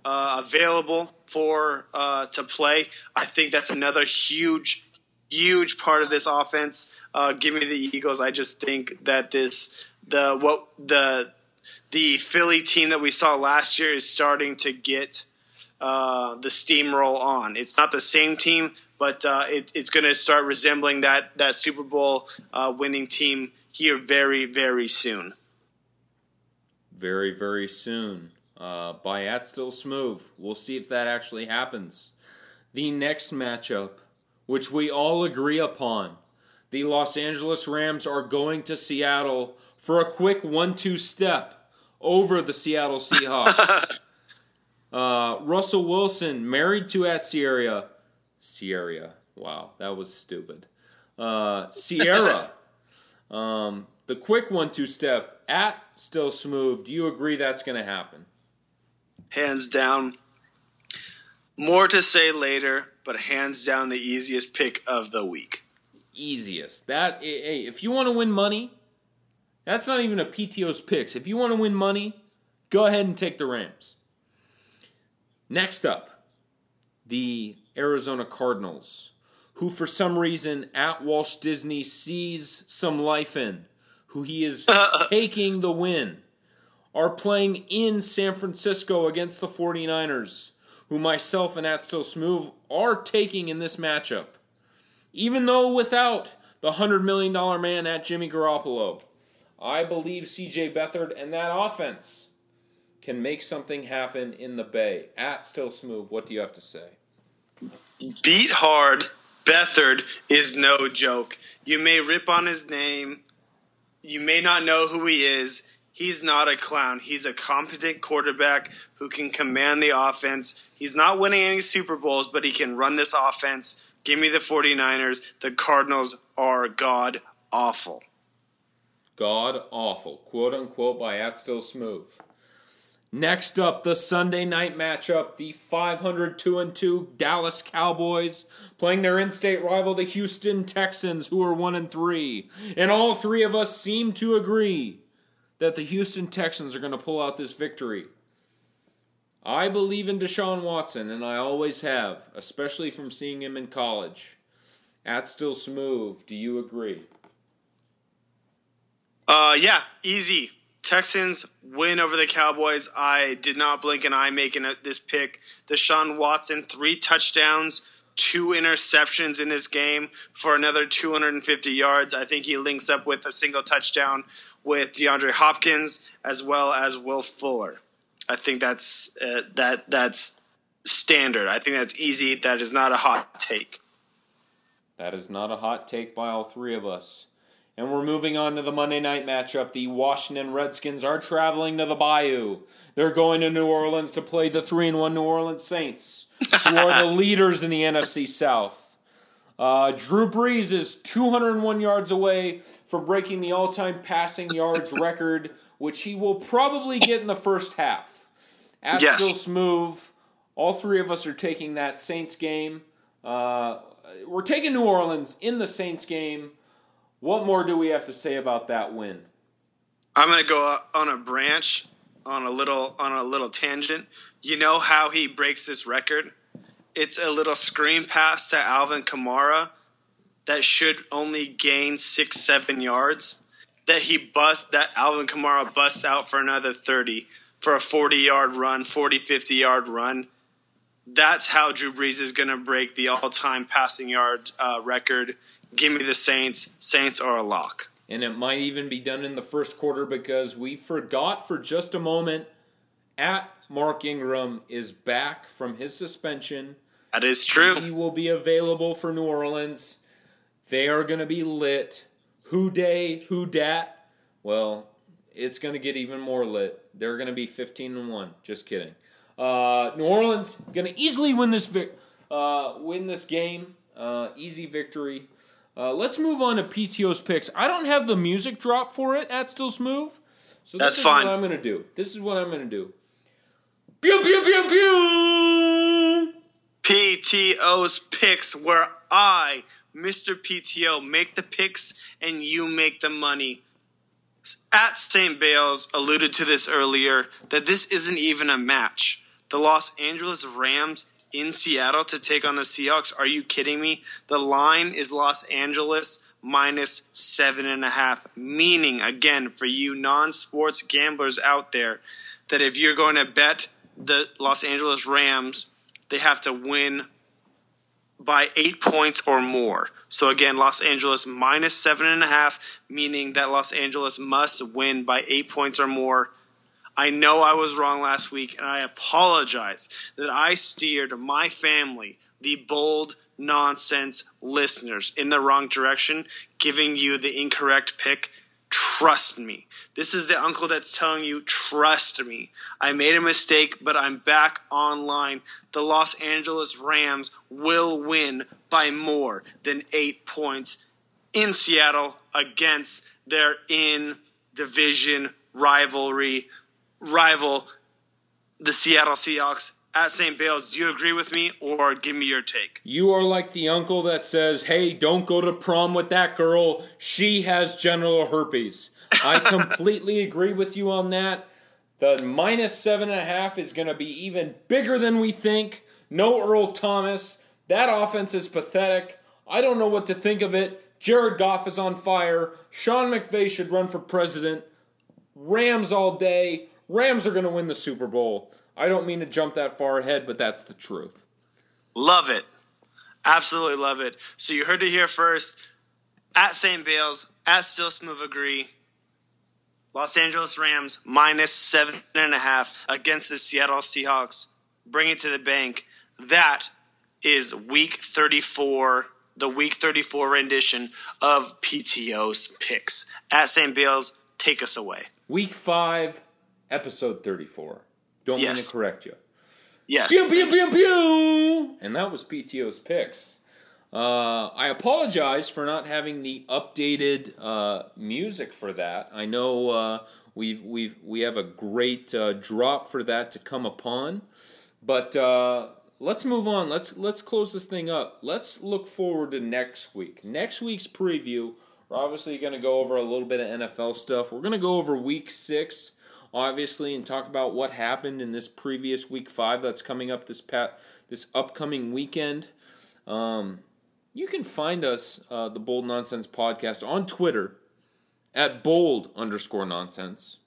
uh, available for uh, to play. I think that's another huge, huge part of this offense. Uh, give me the Eagles. I just think that this the what the the Philly team that we saw last year is starting to get uh, the steamroll on. It's not the same team, but uh, it, it's going to start resembling that that Super Bowl uh, winning team here very very soon. Very very soon. Uh, by at still smooth. We'll see if that actually happens. The next matchup, which we all agree upon, the Los Angeles Rams are going to Seattle for a quick one-two step over the Seattle [laughs] Seahawks. Uh, Russell Wilson, married to at Ciara. Wow, that was stupid. Uh, Ciara. [laughs] um, the quick one two step at Still Smooth. Do you agree that's going to happen? Hands down. More to say later, but hands down the easiest pick of the week. Easiest. That hey, if you want to win money, that's not even a PTO's picks. If you want to win money, go ahead and take the Rams. Next up, the Arizona Cardinals, who for some reason at Walsh Disney sees some life in, who he is [laughs] taking the win, are playing in San Francisco against the 49ers, who myself and At Still Smooth are taking in this matchup. Even though without the $100 million man at Jimmy Garoppolo, I believe CJ Beathard and that offense can make something happen in the Bay. At Still Smooth, what do you have to say? Beat hard. Beathard is no joke. You may rip on his name. You may not know who he is. He's not a clown. He's a competent quarterback who can command the offense. He's not winning any Super Bowls, but he can run this offense. Give me the 49ers. The Cardinals are god awful. God awful, quote unquote, by At Still Smooth. Next up, the Sunday night matchup: the 502 and 2 Dallas Cowboys playing their in-state rival, the Houston Texans, who are 1 and 3. And all three of us seem to agree that the Houston Texans are going to pull out this victory. I believe in Deshaun Watson, and I always have, especially from seeing him in college. At Still Smooth, do you agree? Uh, yeah, easy. Texans win over the Cowboys. I did not blink an eye making this pick. Deshaun Watson, three touchdowns, two interceptions in this game for another 250 yards. I think he links up with a single touchdown with DeAndre Hopkins as well as Will Fuller. I think that's uh, that that's standard. I think that's easy. That is not a hot take. That is not a hot take by all three of us. And we're moving on to the Monday night matchup. The Washington Redskins are traveling to the Bayou. They're going to New Orleans to play the 3 and 1 New Orleans Saints, who are the [laughs] leaders in the NFC South. Uh, Drew Brees is 201 yards away from breaking the all time passing yards [laughs] record, which he will probably get in the first half. At Yes. Still Smooth, all three of us are taking that Saints game. Uh, we're taking New Orleans in the Saints game. What more do we have to say about that win? I'm gonna go on a branch, on a little on a little tangent. You know how he breaks this record? It's a little screen pass to Alvin Kamara that should only gain six seven yards. That he bust that Alvin Kamara busts out for another thirty for a forty yard run, 40, 50 yard run. That's how Drew Brees is gonna break the all time passing yard uh, record. Give me the Saints. Saints are a lock. And it might even be done in the first quarter because we forgot for just a moment at Mark Ingram is back from his suspension. That is true. He will be available for New Orleans. They are going to be lit. Who day, who dat? Well, it's going to get even more lit. They're going to be 15 and 1. Just kidding. Uh, New Orleans going to easily win this vic- uh, win this game. Uh, easy victory. Uh, let's move on to PTO's picks. I don't have the music drop for it at Still Smooth. So this That's is fine. what I'm going to do. This is what I'm going to do. Pew, pew, pew, pew! PTO's picks, where I, Mr. PTO, make the picks and you make the money. At St. Bayles alluded to this earlier that this isn't even a match. The Los Angeles Rams in Seattle to take on the Seahawks. Are you kidding me? The line is Los Angeles minus seven and a half. Meaning, again, for you non sports gamblers out there, that if you're going to bet the Los Angeles Rams, they have to win by eight points or more. So again, Los Angeles minus seven and a half, meaning that Los Angeles must win by eight points or more. I know I was wrong last week, and I apologize that I steered my family, the bold nonsense listeners, in the wrong direction, giving you the incorrect pick Trust me. This is the uncle that's telling you, trust me. I made a mistake, but I'm back online. The Los Angeles Rams will win by more than eight points in Seattle against their in division rivalry rival, the Seattle Seahawks at St. Bayles. Do you agree with me or give me your take? You are like the uncle that says, hey, don't go to prom with that girl. She has genital herpes. I [laughs] completely agree with you on that. The minus seven and a half is going to be even bigger than we think. No Earl Thomas. That offense is pathetic. I don't know what to think of it. Jared Goff is on fire. Sean McVay should run for president. Rams all day. Rams are going to win the Super Bowl. I don't mean to jump that far ahead, but that's the truth. Love it. Absolutely love it. So you heard it here first. At St. Bayles, at Still Smooth Agree, Los Angeles Rams minus seven and a half against the Seattle Seahawks. Bring it to the bank. That is week 34, the week 34 rendition of PTO's picks. At St. Bayles, take us away. Week 5, episode 34. Don't yes. mean to correct you. Yes. Pew, pew, pew, pew. And that was PTO's picks. Uh, I apologize for not having the updated uh, music for that. I know uh, we've we've we have a great uh, drop for that to come upon, but uh, let's move on. Let's let's close this thing up. Let's look forward to next week. Next week's preview. We're obviously going to go over a little bit of NFL stuff. We're going to go over Week Six obviously, and talk about what happened in this previous week five that's coming up this pat this upcoming weekend. Um, you can find us, uh, the Bold Nonsense Podcast, on Twitter at bold underscore nonsense.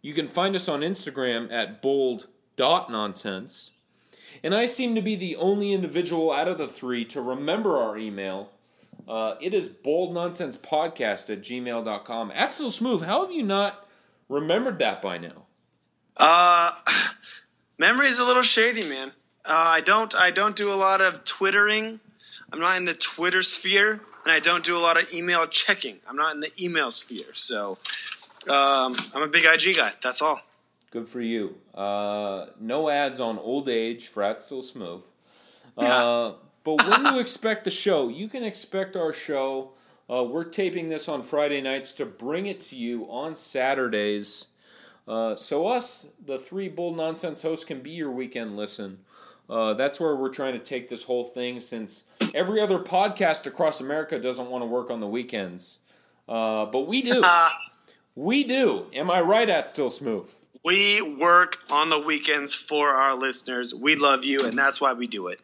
You can find us on Instagram at bold dot nonsense. And I seem to be the only individual out of the three to remember our email. Uh, it is boldnonsensepodcast at gmail.com. Still Smooth, how have you not remembered that by now? Uh, [sighs] memory is a little shady, man. Uh, I don't I don't do a lot of twittering. I'm not in the Twitter sphere, and I don't do a lot of email checking. I'm not in the email sphere, so um, I'm a big IG guy. That's all. Good for you. Uh, no ads on old age. Frat still smooth. Yeah. Uh, but when you expect the show, you can expect our show uh, we're taping this on Friday nights to bring it to you on Saturdays. Uh, so, us, the three Bold Nonsense hosts, can be your weekend listen. Uh, that's where we're trying to take this whole thing since every other podcast across America doesn't want to work on the weekends. Uh, but we do. [laughs] we do. Am I right at Still Smooth? We work on the weekends for our listeners. We love you, and that's why we do it.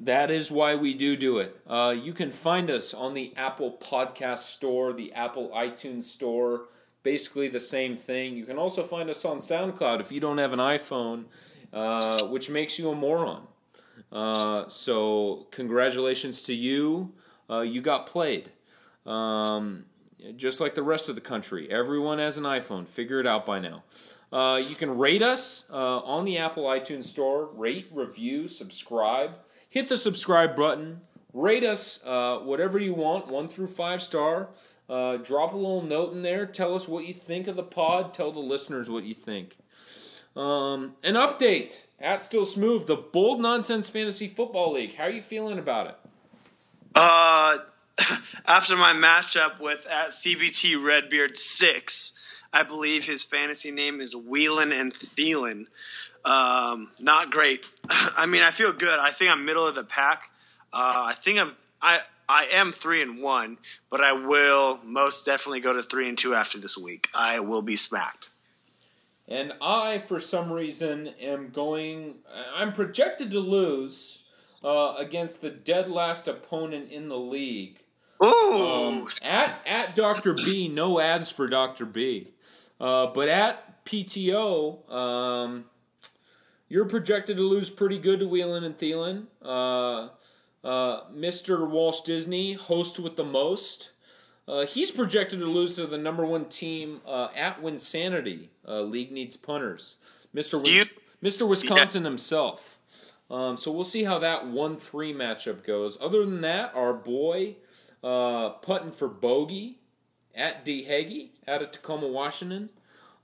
That is why we do do it. Uh, you can find us on the Apple Podcast Store, the Apple iTunes Store, basically the same thing. You can also find us on SoundCloud if you don't have an iPhone, uh, which makes you a moron. Uh, so, congratulations to you. Uh, you got played. Um, just like the rest of the country. Everyone has an iPhone. Figure it out by now. Uh, you can rate us uh, on the Apple iTunes Store. Rate, review, subscribe hit the subscribe button, rate us uh, whatever you want, one through five star. Uh, drop a little note in there. Tell us what you think of the pod. Tell the listeners what you think. Um, an update at Still Smooth, the Bold Nonsense Fantasy Football League. How are you feeling about it? Uh, [laughs] after my matchup with at CBT Redbeard six, I believe his fantasy name is Wheelan and Thielen. Um, not great. [laughs] I mean, I feel good. I think I'm middle of the pack. Uh, I think I'm I I am three and one, but I will most definitely go to three and two after this week. I will be smacked. And I, for some reason, am going. I'm projected to lose uh, against the dead last opponent in the league. Ooh! Um, at at Doctor B, no ads for Doctor B, uh, but at PTO. Um, you're projected to lose pretty good to Wheelan and Thielen. Uh, uh, Mr. Walsh Disney, host with the most. Uh, he's projected to lose to the number one team uh, at Winsanity. Uh, league needs punters. Mr. Win- Mr. Wisconsin yeah. himself. Um, so we'll see how that 1 3 matchup goes. Other than that, our boy uh, putting for Bogey at D Hagee out of Tacoma, Washington,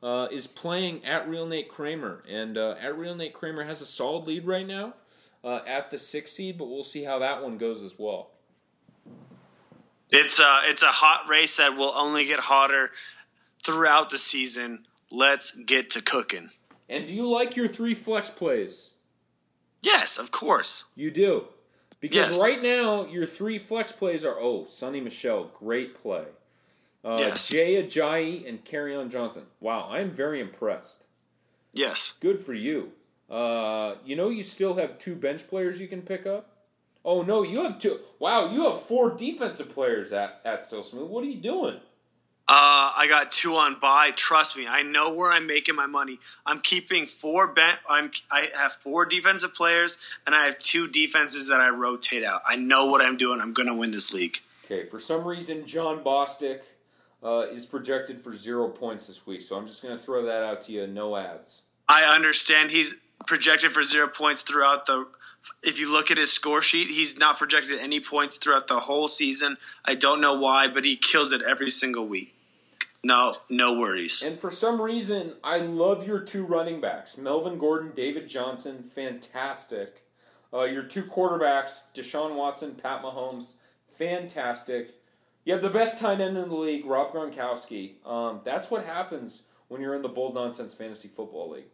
uh, is playing at Real Nate Kramer, and uh, at Real Nate Kramer has a solid lead right now uh, at the six seed, but we'll see how that one goes as well. It's a it's a hot race that will only get hotter throughout the season. Let's get to cooking. And do you like your three flex plays? Yes, of course. You do. Because Yes. right now, your three flex plays are oh, Sony Michel, great play. Uh, Yes. Jay Ajayi and on Johnson. Wow, I'm very impressed. Yes. Good for you. Uh, you know, you still have two bench players you can pick up. Oh no, you have two. Wow, you have four defensive players at at Still Smooth. What are you doing? Uh, I got two on buy. Trust me, I know where I'm making my money. I'm keeping four ben- I'm I have four defensive players and I have two defenses that I rotate out. I know what I'm doing. I'm gonna win this league. Okay, for some reason, Jon Bostic uh, is projected for zero points this week, so I'm just going to throw that out to you. No ads. I understand he's projected for zero points throughout the. If you look at his score sheet, he's not projected any points throughout the whole season. I don't know why, but he kills it every single week. No, no worries. And for some reason, I love your two running backs, Melvin Gordon, David Johnson, fantastic. Uh, your two quarterbacks, Deshaun Watson, Pat Mahomes, fantastic. You have the best tight end in the league, Rob Gronkowski. Um, that's what happens when you're in the Bold Nonsense Fantasy Football League.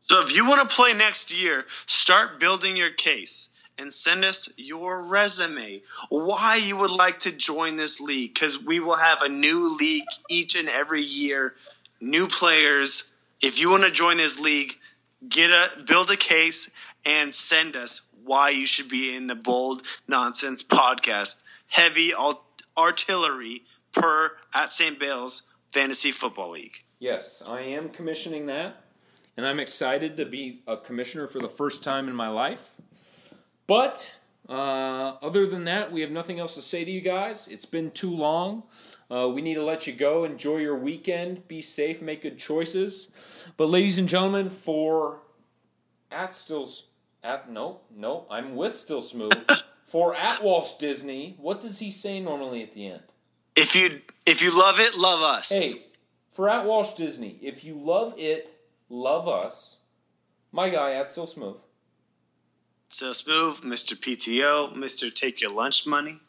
So if you want to play next year, start building your case and send us your resume. Why you would like to join this league cuz we will have a new league each and every year, new players. If you want to join this league, get a build a case and send us why you should be in the bold nonsense podcast. Heavy alt- artillery per at St. Bayles' Fantasy Football League. Yes, I am commissioning that, and I'm excited to be a commissioner for the first time in my life. But uh, other than that, we have nothing else to say to you guys. It's been too long. Uh, we need to let you go. Enjoy your weekend. Be safe. Make good choices. But, ladies and gentlemen, for at Stills at no no, I'm with Still Smooth. [laughs] for at Walsh Disney, what does he say normally at the end? If you if you love it, love us. Hey, for at Walsh Disney, if you love it, love us. My guy at Still Smooth. So smooth, Mr. PTO, Mr. Take Your Lunch Money.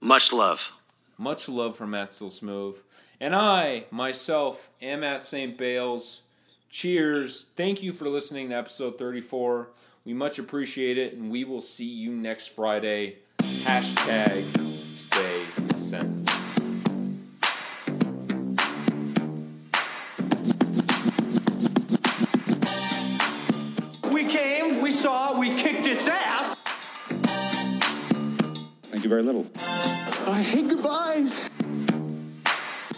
Much love. Much love from Matt Still Smooth. And I, myself, am at St. Bayles. Cheers. Thank you for listening to episode 34. We much appreciate it, and we will see you next Friday. Hashtag stay senseless. We came, we saw, we kicked its ass. Thank you very little. I hate goodbyes.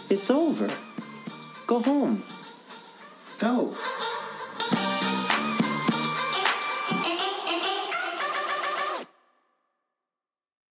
It's over. Go home. Go.